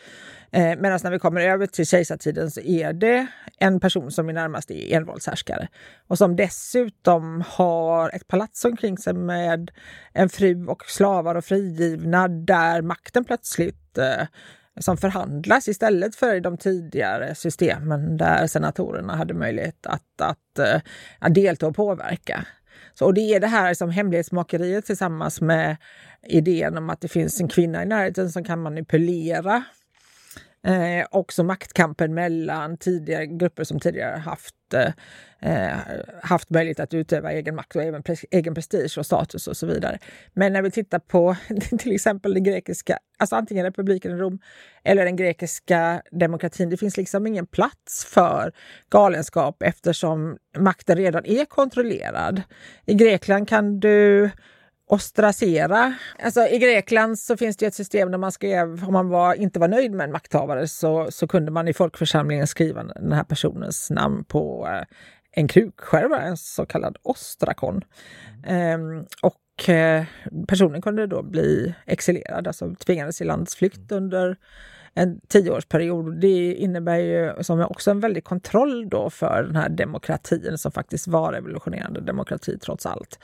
Eh, Medan när vi kommer över till kejsartiden så är det en person som är närmast är envåldshärskare och som dessutom har ett palats omkring sig med en fru och slavar och frigivna där makten plötsligt eh, som förhandlas istället för i de tidigare systemen där senatorerna hade möjlighet att, att, eh, att delta och påverka. Så, och det är det här som hemlighetsmakeriet tillsammans med idén om att det finns en kvinna i närheten som kan manipulera Eh, också maktkampen mellan tidigare grupper som tidigare haft, eh, eh, haft möjlighet att utöva egen makt och även pres, egen prestige och status och så vidare. Men när vi tittar på till exempel den grekiska, alltså antingen republiken Rom eller den grekiska demokratin, det finns liksom ingen plats för galenskap eftersom makten redan är kontrollerad. I Grekland kan du ostracera. Alltså, I Grekland så finns det ett system där man skrev, om man var, inte var nöjd med en makthavare så, så kunde man i folkförsamlingen skriva den här personens namn på eh, en krukskärva, en så kallad ostrakon. Mm. och eh, personen kunde då bli exilerad, alltså tvingades i landsflykt under en tioårsperiod. Det innebär ju som också en väldig kontroll då för den här demokratin som faktiskt var revolutionerande demokrati trots allt.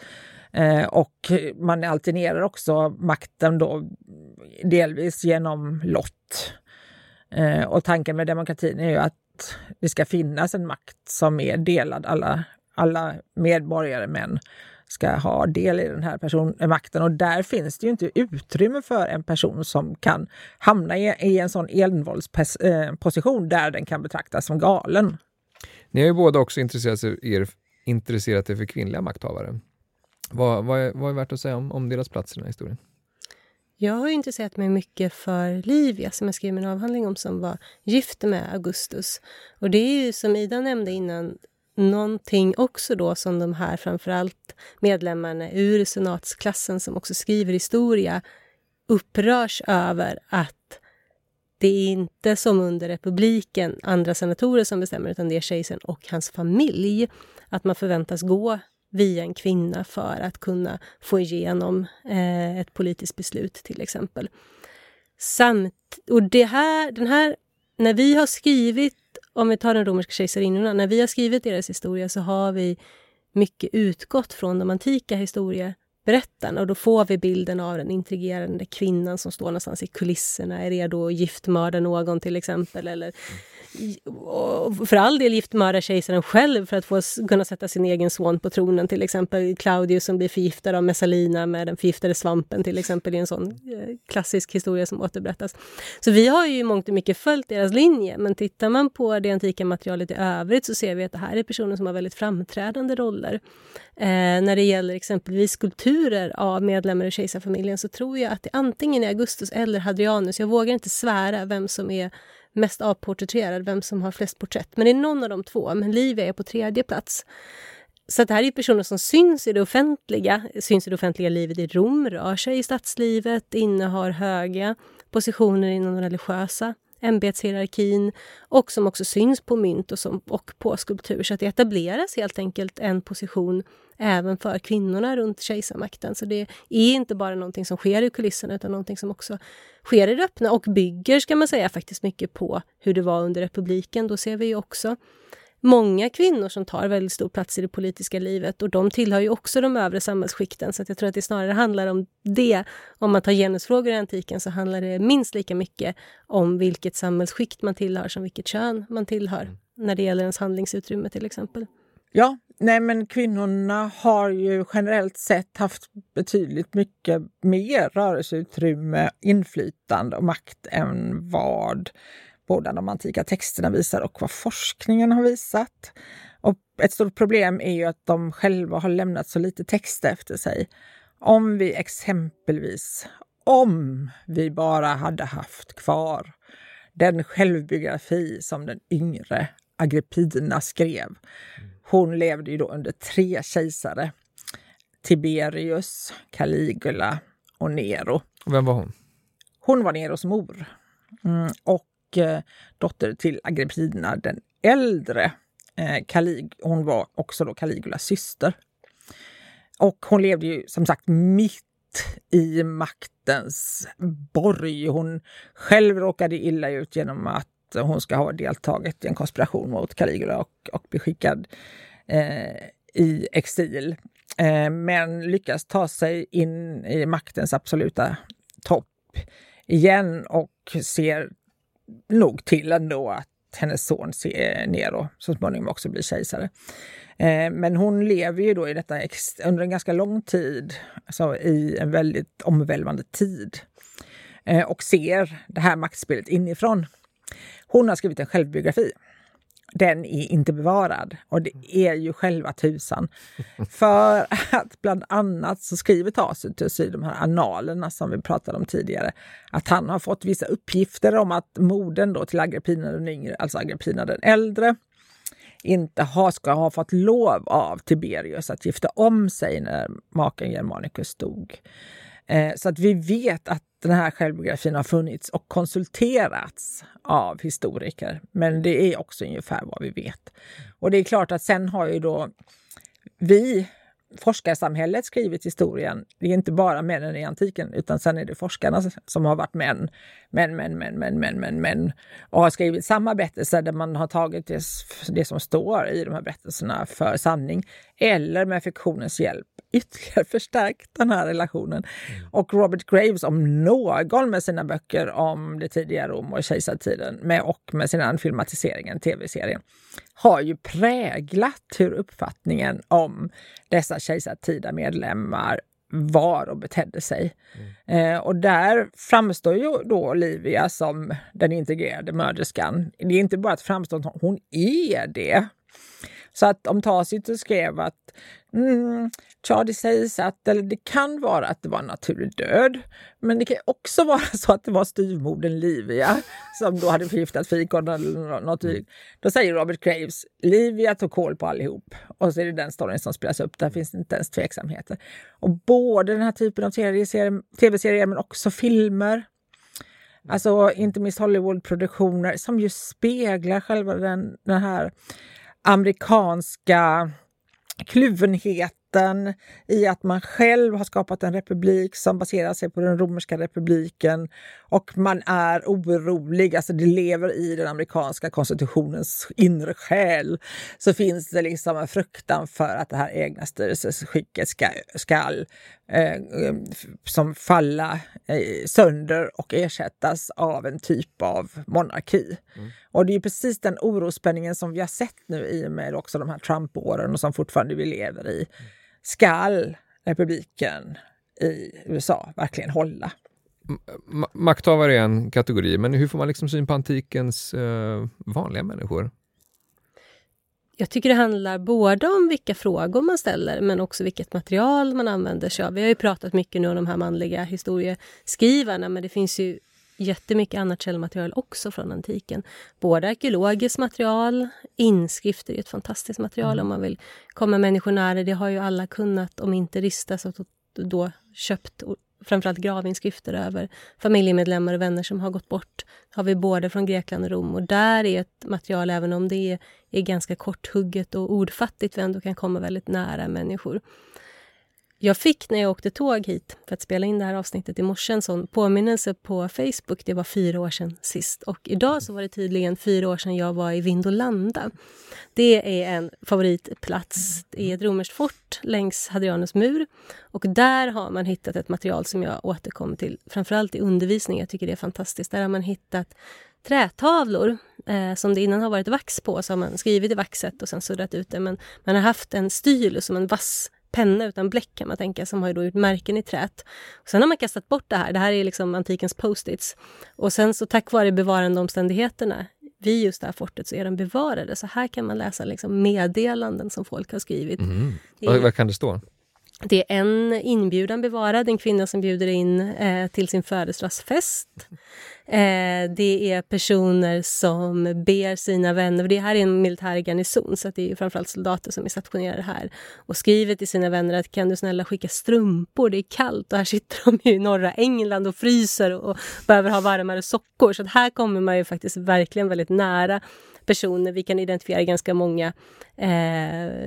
Eh, och man alternerar också makten då delvis genom lott. Eh, och tanken med demokratin är ju att det ska finnas en makt som är delad. Alla, alla medborgare, män, ska ha del i den här person, makten. Och där finns det ju inte utrymme för en person som kan hamna i, i en sån envåldsposition eh, där den kan betraktas som galen. Ni har ju båda också intresserat er, intresserat er för kvinnliga makthavare. Vad, vad, är, vad är värt att säga om, om deras plats i den här historien? Jag har intresserat mig mycket för Livia som jag skrev min avhandling om som var gift med Augustus. Och det är ju som Ida nämnde innan någonting också då som de här framförallt medlemmarna ur senatsklassen som också skriver historia upprörs över att det är inte som under republiken andra senatorer som bestämmer utan det är kejsaren och hans familj. Att man förväntas gå via en kvinna för att kunna få igenom eh, ett politiskt beslut till exempel. Samt, och det här, den här, när vi har skrivit, om vi tar den romerska kejsarinnorna, när vi har skrivit deras historia så har vi mycket utgått från de antika historieberättarna. Och då får vi bilden av den intrigerande kvinnan som står någonstans i kulisserna, är redo att giftmörda någon till exempel, eller mm för all del giftmörda kejsaren själv för att få kunna sätta sin egen son på tronen. Till exempel Claudius som blir förgiftad av Messalina med den förgiftade svampen till exempel i en sån eh, klassisk historia som återberättas. Så vi har ju mångt och mycket följt deras linje men tittar man på det antika materialet i övrigt så ser vi att det här är personer som har väldigt framträdande roller. Eh, när det gäller exempelvis skulpturer av medlemmar i kejsarfamiljen så tror jag att det antingen är Augustus eller Hadrianus. Jag vågar inte svära vem som är mest avporträtterad, vem som har flest porträtt. Men det är någon av de två, men Livia är på tredje plats. Så det här är personer som syns i det offentliga, syns i det offentliga livet i Rom, rör sig i stadslivet, innehar höga positioner inom det religiösa ämbetshierarkin och som också syns på mynt och, som, och på skulptur. Så att det etableras helt enkelt en position även för kvinnorna runt kejsarmakten. Så det är inte bara någonting som sker i kulisserna utan någonting som också sker i det öppna och bygger, ska man säga, faktiskt mycket på hur det var under republiken. Då ser vi ju också många kvinnor som tar väldigt stor plats i det politiska livet och de tillhör ju också de övre samhällsskikten så jag tror att det snarare handlar om det. Om man tar genusfrågor i antiken så handlar det minst lika mycket om vilket samhällsskikt man tillhör som vilket kön man tillhör mm. när det gäller ens handlingsutrymme till exempel. Ja, nej men kvinnorna har ju generellt sett haft betydligt mycket mer rörelseutrymme, inflytande och makt än vad både de antika texterna visar och vad forskningen har visat. Och ett stort problem är ju att de själva har lämnat så lite text efter sig. Om vi exempelvis, om vi bara hade haft kvar den självbiografi som den yngre Agrippina skrev. Hon levde ju då under tre kejsare. Tiberius, Caligula och Nero. vem var hon? Hon var Neros mor. Mm, och Dotter till Agrippina den äldre. Eh, Calig, hon var också då Caligulas syster. Och hon levde ju som sagt mitt i maktens borg. Hon själv råkade illa ut genom att hon ska ha deltagit i en konspiration mot Caligula och, och bli skickad eh, i exil. Eh, men lyckas ta sig in i maktens absoluta topp igen och ser nog till ändå att hennes son Nero så småningom också blir kejsare. Eh, men hon lever ju då i detta under en ganska lång tid, alltså i en väldigt omvälvande tid. Eh, och ser det här maktspelet inifrån. Hon har skrivit en självbiografi. Den är inte bevarad och det är ju själva tusan. För att bland annat så skriver Tacitus i de här analerna som vi pratade om tidigare att han har fått vissa uppgifter om att modern då till Agrippina den yngre, alltså Agrippina den äldre, inte ha, ska ha fått lov av Tiberius att gifta om sig när maken Germanicus dog. Eh, så att vi vet att den här självbiografin har funnits och konsulterats av historiker. Men det är också ungefär vad vi vet. Och det är klart att sen har ju då vi forskarsamhället skrivit historien. Det är inte bara männen i antiken utan sen är det forskarna som har varit män, män, män, män, män, män, män, män och har skrivit samma berättelser där man har tagit det, det som står i de här berättelserna för sanning eller med fiktionens hjälp ytterligare förstärkt den här relationen. Mm. Och Robert Graves om någon med sina böcker om det tidiga Rom och kejsartiden med, och med sin filmatiseringen, tv-serien, har ju präglat hur uppfattningen om dessa kejsartida medlemmar var och betedde sig. Mm. Eh, och där framstår ju då Olivia som den integrerade mörderskan. Det är inte bara att framstå, hon är det. Så att om Tacitus skrev att mm, ja, det sägs att, eller det kan vara att det var en naturlig död, men det kan också vara så att det var styvmodern Livia som då hade förgiftat fikon eller något mm. Då säger Robert Graves, Livia tog koll på allihop. Och så är det den storyn som spelas upp, där finns inte ens tveksamheter. Och både den här typen av tv-serier men också filmer Alltså inte minst Hollywoodproduktioner som ju speglar själva den, den här amerikanska kluvenhet kluvenheten i att man själv har skapat en republik som baserar sig på den romerska republiken och man är orolig, alltså det lever i den amerikanska konstitutionens inre själ, så finns det liksom en fruktan för att det här egna styrelseskicket ska, ska eh, som falla eh, sönder och ersättas av en typ av monarki. Mm. Och det är precis den orospänningen som vi har sett nu i och med också de här Trump-åren och som fortfarande vi lever i. Skall republiken i USA verkligen hålla? makthavare är en kategori, men hur får man liksom syn på antikens eh, vanliga människor? Jag tycker det handlar både om vilka frågor man ställer men också vilket material man använder sig av. Vi har ju pratat mycket nu om de här manliga historieskrivarna men det finns ju jättemycket annat källmaterial också från antiken. Både arkeologiskt material, inskrifter är ett fantastiskt material mm. om man vill komma människor nära. Det har ju alla kunnat, om inte ristat, och då köpt framförallt gravinskrifter över familjemedlemmar och vänner som har gått bort. har vi både från Grekland och Rom och där är ett material, även om det är, är ganska korthugget och ordfattigt, vi ändå kan komma väldigt nära människor. Jag fick när jag åkte tåg hit för att spela in det här avsnittet i morse en sån påminnelse på Facebook. Det var fyra år sedan sist. Och idag så var det tydligen fyra år sedan jag var i Vindolanda. Det är en favoritplats. Det är ett romerskt fort längs Hadrianus mur. Och där har man hittat ett material som jag återkommer till, framförallt i undervisning. Jag tycker det är fantastiskt. Där har man hittat trätavlor eh, som det innan har varit vax på. Så har man skrivit i vaxet och sen suddat ut det. Men man har haft en styl som en vass penna utan bläck kan man tänka, som har då gjort märken i träet. Och sen har man kastat bort det här. Det här är liksom antikens post-its. Och sen så tack vare bevarande omständigheterna vid just det här fortet så är de bevarade. Så här kan man läsa liksom meddelanden som folk har skrivit. Mm. Är, vad kan det stå? Det är en inbjudan bevarad, en kvinna som bjuder in eh, till sin födelsedagsfest. Eh, det är personer som ber sina vänner, det här är en militär garnison så det är framförallt soldater som är stationerade här, och skriver till sina vänner att kan du snälla skicka strumpor, det är kallt och här sitter de i norra England och fryser och behöver ha varmare sockor. Så här kommer man ju faktiskt verkligen väldigt nära personer. Vi kan identifiera ganska många eh,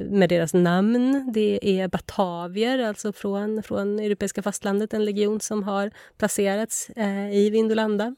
med deras namn. Det är batavier, alltså från, från europeiska fastlandet, en legion som har placerats eh, i Vindolanda.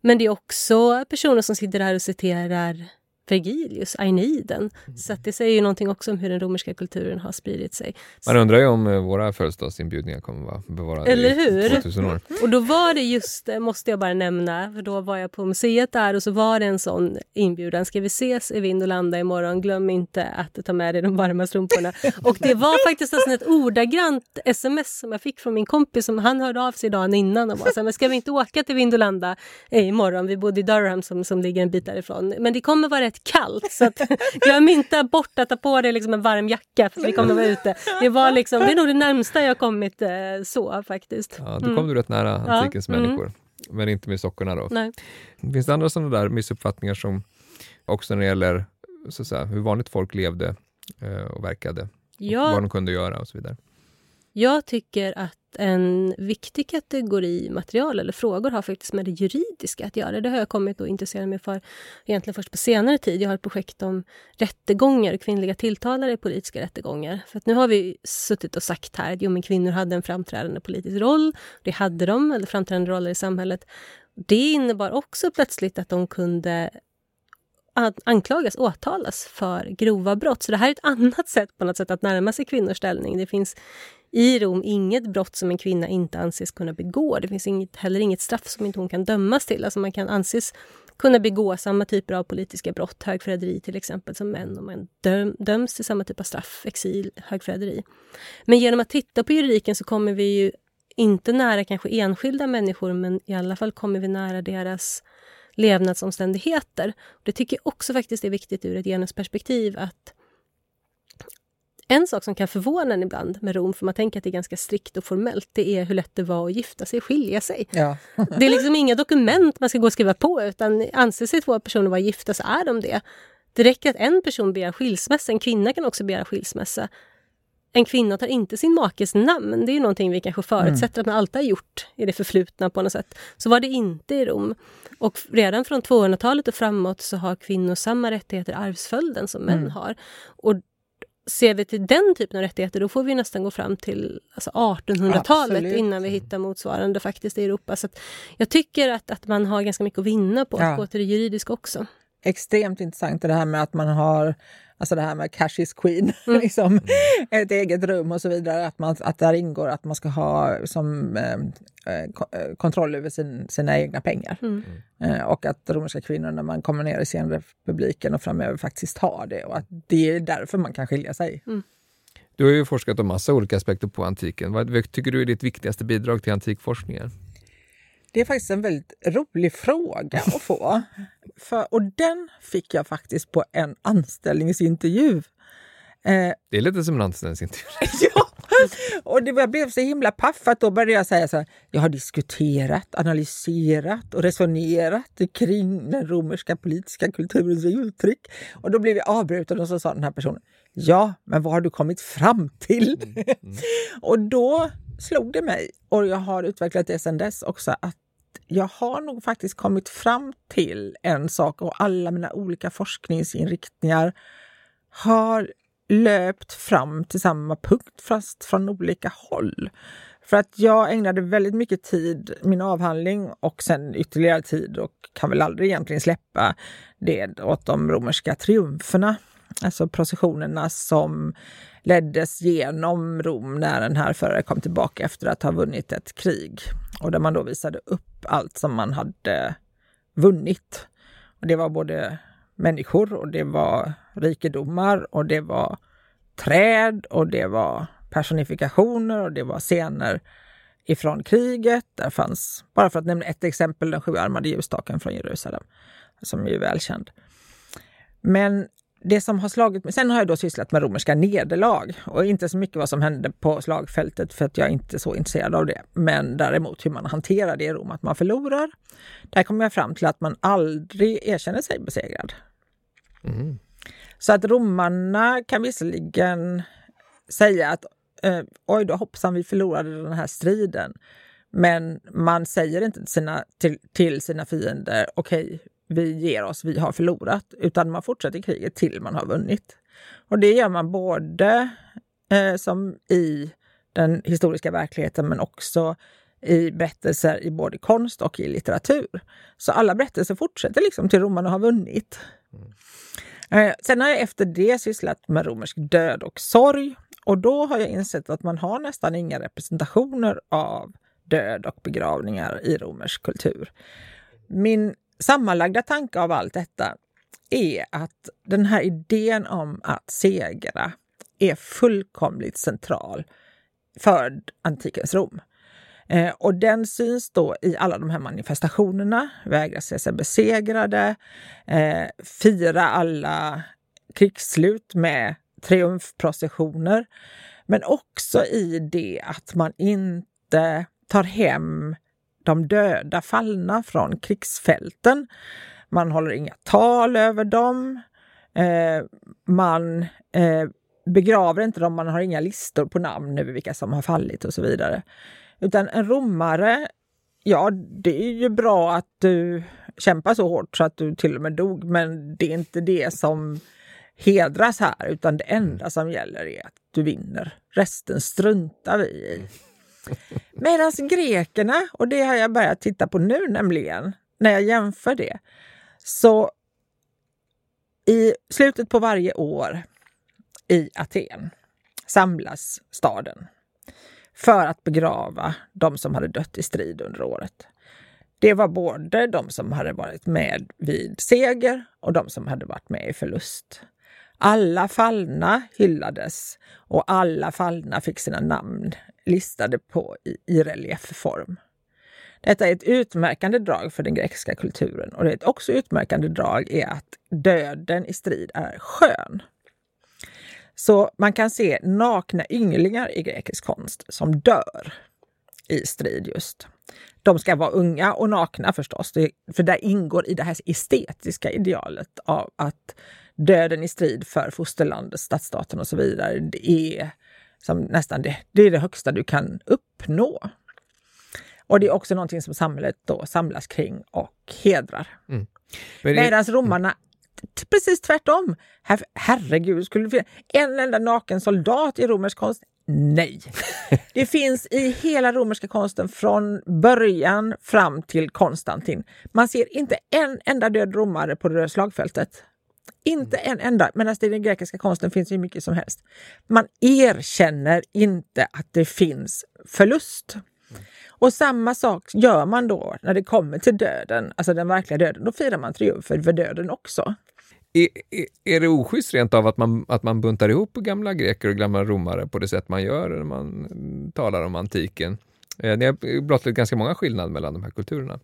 Men det är också personer som sitter här och citerar Vergilius, Aeneiden. Mm. Så det säger ju någonting också om hur den romerska kulturen har spridit sig. Man undrar ju om eh, våra födelsedagsinbjudningar kommer vara bevarade Eller hur? i 2000 år. Och då var det just, måste jag bara nämna, för då var jag på museet där och så var det en sån inbjudan. Ska vi ses i Vindolanda imorgon? Glöm inte att ta med dig de varma strumporna. Och det var faktiskt alltså ett ordagrant sms som jag fick från min kompis som han hörde av sig dagen innan och var så här, men ska vi inte åka till Vindolanda eh, imorgon? Vi bodde i Durham som, som ligger en bit därifrån. Men det kommer vara rätt kallt så att, glöm inte bort att ta på dig liksom en varm jacka för vi kommer vara ute. Det, var liksom, det är nog det närmsta jag kommit eh, så faktiskt. Ja, då kom mm. du rätt nära antikens ja. människor. Mm. Men inte med sockorna då. Nej. Finns det andra sådana där missuppfattningar som också när det gäller så att säga, hur vanligt folk levde eh, och verkade? Ja. Och vad de kunde göra och så vidare? Jag tycker att en viktig kategori material eller frågor har faktiskt med det juridiska att göra. Det har jag kommit att intressera mig för egentligen först på senare tid. Jag har ett projekt om rättegångar, kvinnliga tilltalare i politiska rättegångar. För att nu har vi suttit och sagt här att jo, men kvinnor hade en framträdande politisk roll. Det hade de, eller framträdande roller i samhället. Det innebar också plötsligt att de kunde anklagas, åtalas för grova brott. Så det här är ett annat sätt på något sätt att närma sig kvinnors ställning. Det finns i Rom inget brott som en kvinna inte anses kunna begå. Det finns inget, heller inget straff som inte hon kan dömas till. Alltså man kan anses kunna begå samma typer av politiska brott, högförräderi till exempel, som män. om man döm, döms till samma typ av straff, exil, högförräderi. Men genom att titta på juridiken så kommer vi ju inte nära kanske enskilda människor, men i alla fall kommer vi nära deras levnadsomständigheter. Det tycker jag också faktiskt är viktigt ur ett genusperspektiv att en sak som kan förvåna en ibland med Rom, för man tänker att det är ganska strikt och formellt, det är hur lätt det var att gifta sig skilja sig. Ja. det är liksom inga dokument man ska gå och skriva på, utan anser sig två personer vara gifta så är de det. Det räcker att en person begär skilsmässa, en kvinna kan också begära skilsmässa. En kvinna tar inte sin makes namn, det är någonting vi kanske förutsätter mm. att man alltid har gjort i det förflutna på något sätt. Så var det inte i Rom. Och redan från 200-talet och framåt så har kvinnor samma rättigheter i arvsföljden som män mm. har. Och ser vi till den typen av rättigheter, då får vi nästan gå fram till alltså 1800-talet innan vi hittar motsvarande faktiskt i Europa. Så jag tycker att, att man har ganska mycket att vinna på att ja. gå till det juridiska också. Extremt intressant det här med att man har Alltså det här med cash is queen, mm. liksom, ett eget rum och så vidare. Att, man, att där ingår att man ska ha som, eh, eh, eh kontroll över sin, sina egna pengar. Mm. Eh, och att romerska kvinnor när man kommer ner i senrepubliken och framöver faktiskt har det. Och att det är därför man kan skilja sig. Mm. Du har ju forskat om massa olika aspekter på antiken. Vad tycker du är ditt viktigaste bidrag till antikforskningen? Det är faktiskt en väldigt rolig fråga att få. För, och den fick jag faktiskt på en anställningsintervju. Eh, det är lite som en anställningsintervju. ja, och det, jag blev så himla paff att då började jag säga så här, jag har diskuterat, analyserat och resonerat kring den romerska politiska kulturens uttryck. Och då blev jag avbruten och så sa den här personen, ja, men vad har du kommit fram till? Mm, mm. och då slog det mig, och jag har utvecklat det sedan dess också, att jag har nog faktiskt kommit fram till en sak och alla mina olika forskningsinriktningar har löpt fram till samma punkt fast från olika håll. För att jag ägnade väldigt mycket tid, min avhandling och sen ytterligare tid och kan väl aldrig egentligen släppa det åt de romerska triumferna. Alltså processionerna som leddes genom Rom när den här förare kom tillbaka efter att ha vunnit ett krig. Och där man då visade upp allt som man hade vunnit. Och det var både människor och det var rikedomar och det var träd och det var personifikationer och det var scener ifrån kriget. Där fanns, bara för att nämna ett exempel, den sjuarmade ljusstaken från Jerusalem, som är välkänd. Men det som har slagit mig, sen har jag då sysslat med romerska nederlag och inte så mycket vad som hände på slagfältet för att jag är inte så intresserad av det. Men däremot hur man hanterar det i Rom, att man förlorar. Där kommer jag fram till att man aldrig erkänner sig besegrad. Mm. Så att romarna kan visserligen säga att eh, oj då hoppsan vi förlorade den här striden. Men man säger inte till sina, till, till sina fiender okej okay, vi ger oss, vi har förlorat, utan man fortsätter kriget till man har vunnit. Och det gör man både eh, som i den historiska verkligheten men också i berättelser i både konst och i litteratur. Så alla berättelser fortsätter liksom till romarna har vunnit. Eh, sen har jag efter det sysslat med romersk död och sorg. Och då har jag insett att man har nästan inga representationer av död och begravningar i romersk kultur. Min sammanlagda tanke av allt detta är att den här idén om att segra är fullkomligt central för antikens Rom. Eh, och den syns då i alla de här manifestationerna, vägra se sig besegrade, eh, fira alla krigsslut med triumfprocessioner. Men också i det att man inte tar hem de döda fallna från krigsfälten. Man håller inga tal över dem. Eh, man eh, begraver inte dem, man har inga listor på namn över vilka som har fallit och så vidare. Utan en romare, ja det är ju bra att du kämpar så hårt så att du till och med dog, men det är inte det som hedras här, utan det enda som gäller är att du vinner. Resten struntar vi i. Mm. Medan grekerna, och det har jag börjat titta på nu nämligen, när jag jämför det, så i slutet på varje år i Aten samlas staden för att begrava de som hade dött i strid under året. Det var både de som hade varit med vid seger och de som hade varit med i förlust. Alla fallna hyllades och alla fallna fick sina namn listade på i, i reliefform. Detta är ett utmärkande drag för den grekiska kulturen och det är ett också utmärkande drag är att döden i strid är skön. Så man kan se nakna ynglingar i grekisk konst som dör i strid just. De ska vara unga och nakna förstås, för där ingår i det här estetiska idealet av att döden i strid för fosterlandet, stadsstaten och så vidare, det är som nästan det, det är det högsta du kan uppnå. Och det är också någonting som samhället då samlas kring och hedrar. Mm. Medan romarna precis tvärtom. Her herregud, skulle det finnas en enda naken soldat i romersk konst? Nej. Det finns i hela romerska konsten från början fram till Konstantin. Man ser inte en enda död romare på det slagfältet. Inte en enda, medan i den grekiska konsten finns hur mycket som helst. Man erkänner inte att det finns förlust. Och samma sak gör man då när det kommer till döden, alltså den verkliga döden. Då firar man triumfer för döden också. Är, är, är det oschysst rent av att man, att man buntar ihop gamla greker och gamla romare på det sätt man gör när man talar om antiken? Eh, ni har blottat ganska många skillnader mellan de här kulturerna.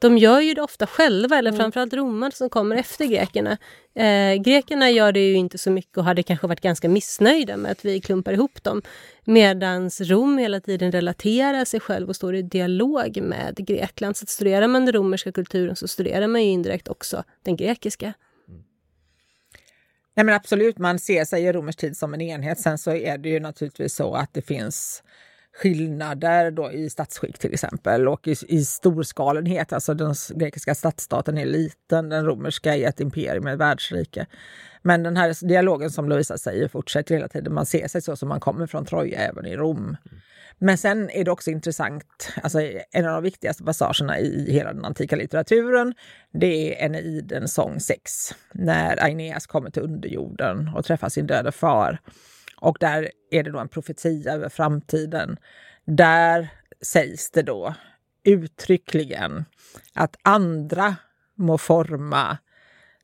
De gör ju det ofta själva, eller mm. framförallt romarna som kommer efter grekerna. Eh, grekerna gör det ju inte så mycket och hade kanske varit ganska missnöjda med att vi klumpar ihop dem. Medan Rom hela tiden relaterar sig själv och står i dialog med Grekland. Så studerar man den romerska kulturen så studerar man ju indirekt också den grekiska. Nej, men absolut, man ser sig i romersk tid som en enhet. Sen så är det ju naturligtvis så att det finns skillnader då i statsskick till exempel och i, i storskalenhet. Alltså den grekiska stadsstaten är liten, den romerska är ett imperium, ett världsrike. Men den här dialogen som Lovisa säger fortsätter hela tiden. Man ser sig så som man kommer från Troja även i Rom. Men sen är det också intressant, alltså en av de viktigaste passagerna i hela den antika litteraturen, det är Eneiden sång 6, när Aeneas kommer till underjorden och träffar sin döde far. Och där är det då en profetia över framtiden. Där sägs det då uttryckligen att andra må forma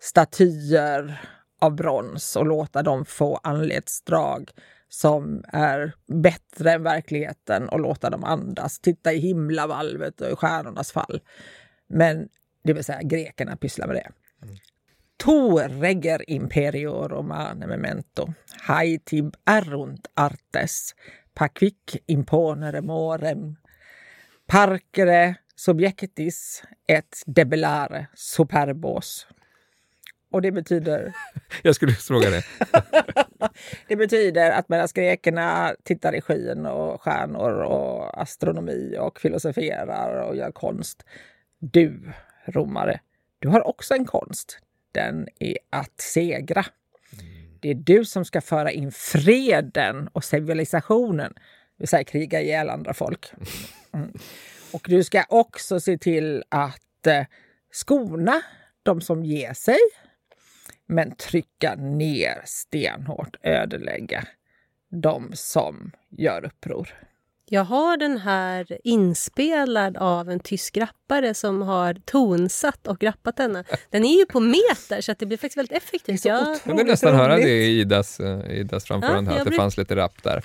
statyer av brons och låta dem få anletsdrag som är bättre än verkligheten och låta dem andas, titta i himlavalvet och i stjärnornas fall. Men det vill säga grekerna pysslar med det. Mm. Mm. Torreger imperio romane memento, haitib erunt artes, paquic imponere morem, parcere subjectis et debellare superbos. Och det betyder... Jag skulle fråga det. det betyder att medan grekerna tittar i skyn och stjärnor och astronomi och filosoferar och gör konst. Du, romare, du har också en konst den är att segra. Det är du som ska föra in freden och civilisationen, det vill säga kriga ihjäl andra folk. Mm. Och du ska också se till att eh, skona de som ger sig, men trycka ner stenhårt, ödelägga de som gör uppror. Jag har den här inspelad av en tysk rappare som har tonsatt och rappat denna. Den är ju på meter så att det blir faktiskt väldigt effektivt. Jag kunde nästan höra det i Idas, uh, Idas framförande, ja, att det fanns lite rap där.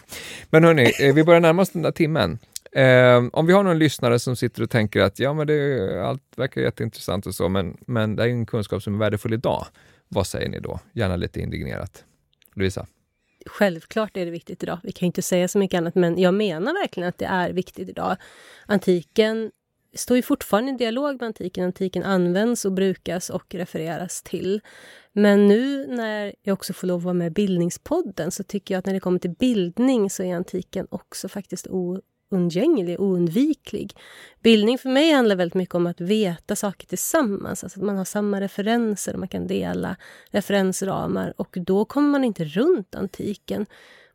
Men hörni, eh, vi börjar närma oss den där timmen. Eh, om vi har någon lyssnare som sitter och tänker att ja, men det, allt verkar jätteintressant och så, men, men det är en kunskap som är värdefull idag. Vad säger ni då? Gärna lite indignerat. Lovisa? Självklart är det viktigt idag. Vi kan inte säga så mycket annat, men jag menar verkligen att det är viktigt idag. Antiken står ju fortfarande i dialog med antiken. Antiken används och brukas och refereras till. Men nu när jag också får lov att vara med i Bildningspodden så tycker jag att när det kommer till bildning så är antiken också faktiskt oundgänglig, oundviklig. Bildning för mig handlar väldigt mycket om att veta saker tillsammans, alltså att man har samma referenser, man kan dela referensramar och då kommer man inte runt antiken.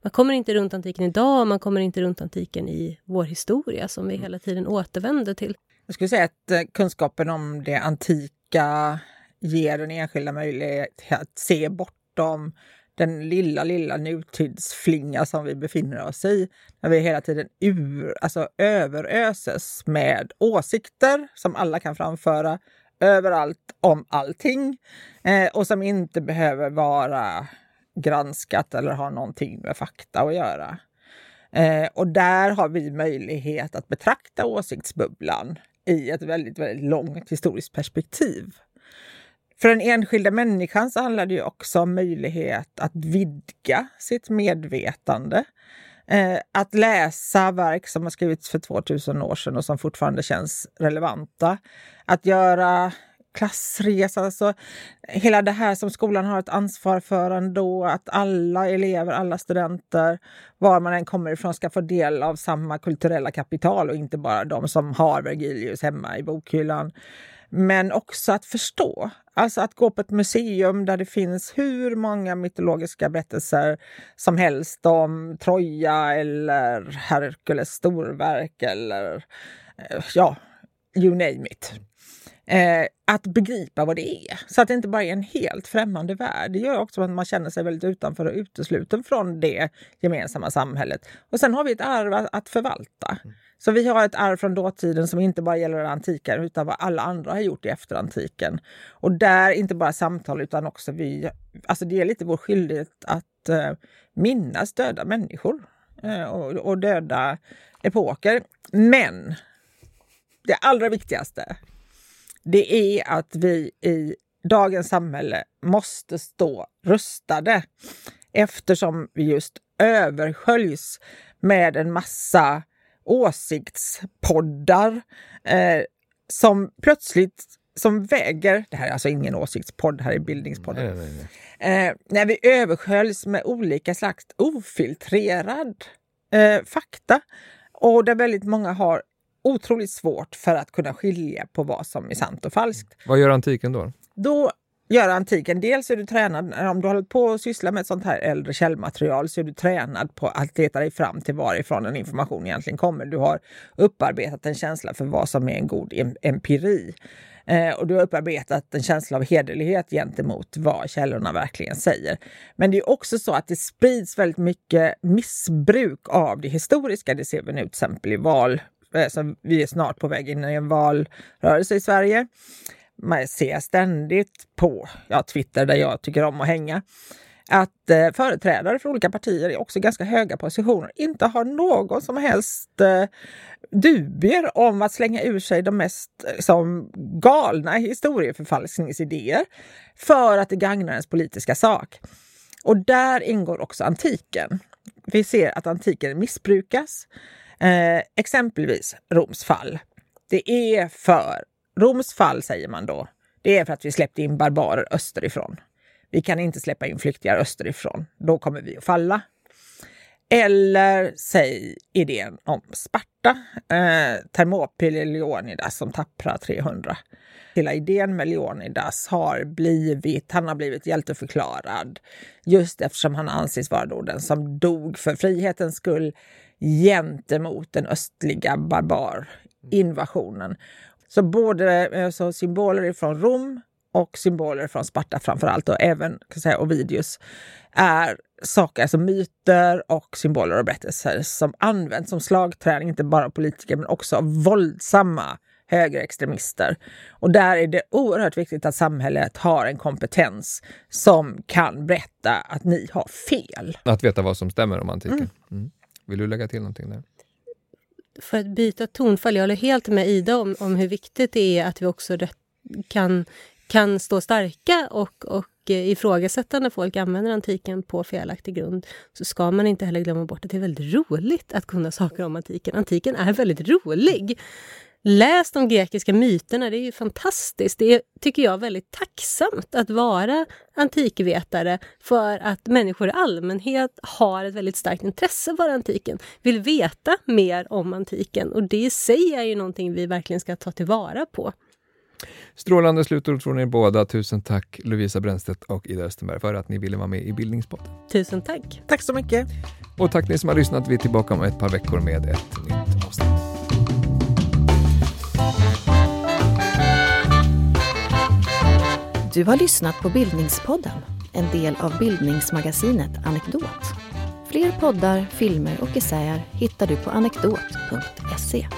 Man kommer inte runt antiken idag, man kommer inte runt antiken i vår historia som vi mm. hela tiden återvänder till. Jag skulle säga att eh, kunskapen om det antika ger den enskilda möjlighet att se bortom den lilla, lilla nutidsflinga som vi befinner oss i. När vi hela tiden ur, alltså överöses med åsikter som alla kan framföra överallt om allting eh, och som inte behöver vara granskat eller ha någonting med fakta att göra. Eh, och där har vi möjlighet att betrakta åsiktsbubblan i ett väldigt, väldigt långt historiskt perspektiv. För den enskilda människan så handlar det ju också om möjlighet att vidga sitt medvetande. Eh, att läsa verk som har skrivits för 2000 år sedan och som fortfarande känns relevanta. Att göra klassresa, alltså hela det här som skolan har ett ansvar för ändå, att alla elever, alla studenter, var man än kommer ifrån, ska få del av samma kulturella kapital och inte bara de som har Vergilius hemma i bokhyllan. Men också att förstå. Alltså att gå på ett museum där det finns hur många mytologiska berättelser som helst om Troja eller Herkules storverk eller eh, ja, you name it. Eh, att begripa vad det är, så att det inte bara är en helt främmande värld. Det gör också att man känner sig väldigt utanför och utesluten från det gemensamma samhället. Och sen har vi ett arv att förvalta. Mm. Så vi har ett arv från dåtiden som inte bara gäller antiken utan vad alla andra har gjort efter antiken. Och där inte bara samtal utan också vi, alltså det är lite vår skyldighet att eh, minnas döda människor eh, och, och döda epoker. Men det allra viktigaste, det är att vi i dagens samhälle måste stå rustade eftersom vi just översköljs med en massa åsiktspoddar eh, som plötsligt som väger, det här är alltså ingen åsiktspodd, här är bildningspodden. Nej, nej, nej. Eh, när vi översköljs med olika slags ofiltrerad eh, fakta och där väldigt många har otroligt svårt för att kunna skilja på vad som är sant och falskt. Vad gör antiken då? Då göra antiken. Dels är du tränad, om du håller på att syssla med sånt här äldre källmaterial så är du tränad på att leta dig fram till varifrån den information egentligen kommer. Du har upparbetat en känsla för vad som är en god empiri. Eh, och du har upparbetat en känsla av hederlighet gentemot vad källorna verkligen säger. Men det är också så att det sprids väldigt mycket missbruk av det historiska. Det ser vi nu till exempel i val. Eh, vi är snart på väg in i en valrörelse i Sverige man ser ständigt på ja, Twitter, där jag tycker om att hänga, att eh, företrädare för olika partier i också ganska höga positioner inte har någon som helst eh, dubier om att slänga ur sig de mest eh, som galna historieförfalskningsidéer för att det gagnar ens politiska sak. Och där ingår också antiken. Vi ser att antiken missbrukas. Eh, exempelvis Roms fall. Det är för Roms fall säger man då, det är för att vi släppte in barbarer österifrån. Vi kan inte släppa in flyktingar österifrån, då kommer vi att falla. Eller säg idén om Sparta, eh, Thermopyle Leonidas som tappra 300. Hela idén med Leonidas har blivit, han har blivit hjälteförklarad just eftersom han anses vara då den som dog för frihetens skull gentemot den östliga barbarinvasionen. Så både alltså, symboler från Rom och symboler från Sparta framför allt och även kan säga, Ovidius är saker, alltså myter och symboler och berättelser som används som slagträning, inte bara av politiker men också av våldsamma högerextremister. Och där är det oerhört viktigt att samhället har en kompetens som kan berätta att ni har fel. Att veta vad som stämmer om antiken. Mm. Mm. Vill du lägga till någonting där? För att byta tonfall, jag håller helt med Ida om, om hur viktigt det är att vi också kan, kan stå starka och, och eh, ifrågasätta när folk använder antiken på felaktig grund så ska man inte heller glömma bort att det är väldigt roligt att kunna saker om antiken. Antiken är väldigt rolig. Läs de grekiska myterna, det är ju fantastiskt. Det är, tycker jag, väldigt tacksamt att vara antikvetare för att människor i allmänhet har ett väldigt starkt intresse för antiken, vill veta mer om antiken och det i sig är ju någonting vi verkligen ska ta tillvara på. Strålande slutord från er båda. Tusen tack Lovisa Brännstedt och Ida Östenberg för att ni ville vara med i Bildningspodden. Tusen tack. Tack så mycket. Och tack ni som har lyssnat. Vi är tillbaka om ett par veckor med ett nytt avsnitt. Du har lyssnat på Bildningspodden, en del av bildningsmagasinet Anekdot. Fler poddar, filmer och essäer hittar du på anekdot.se.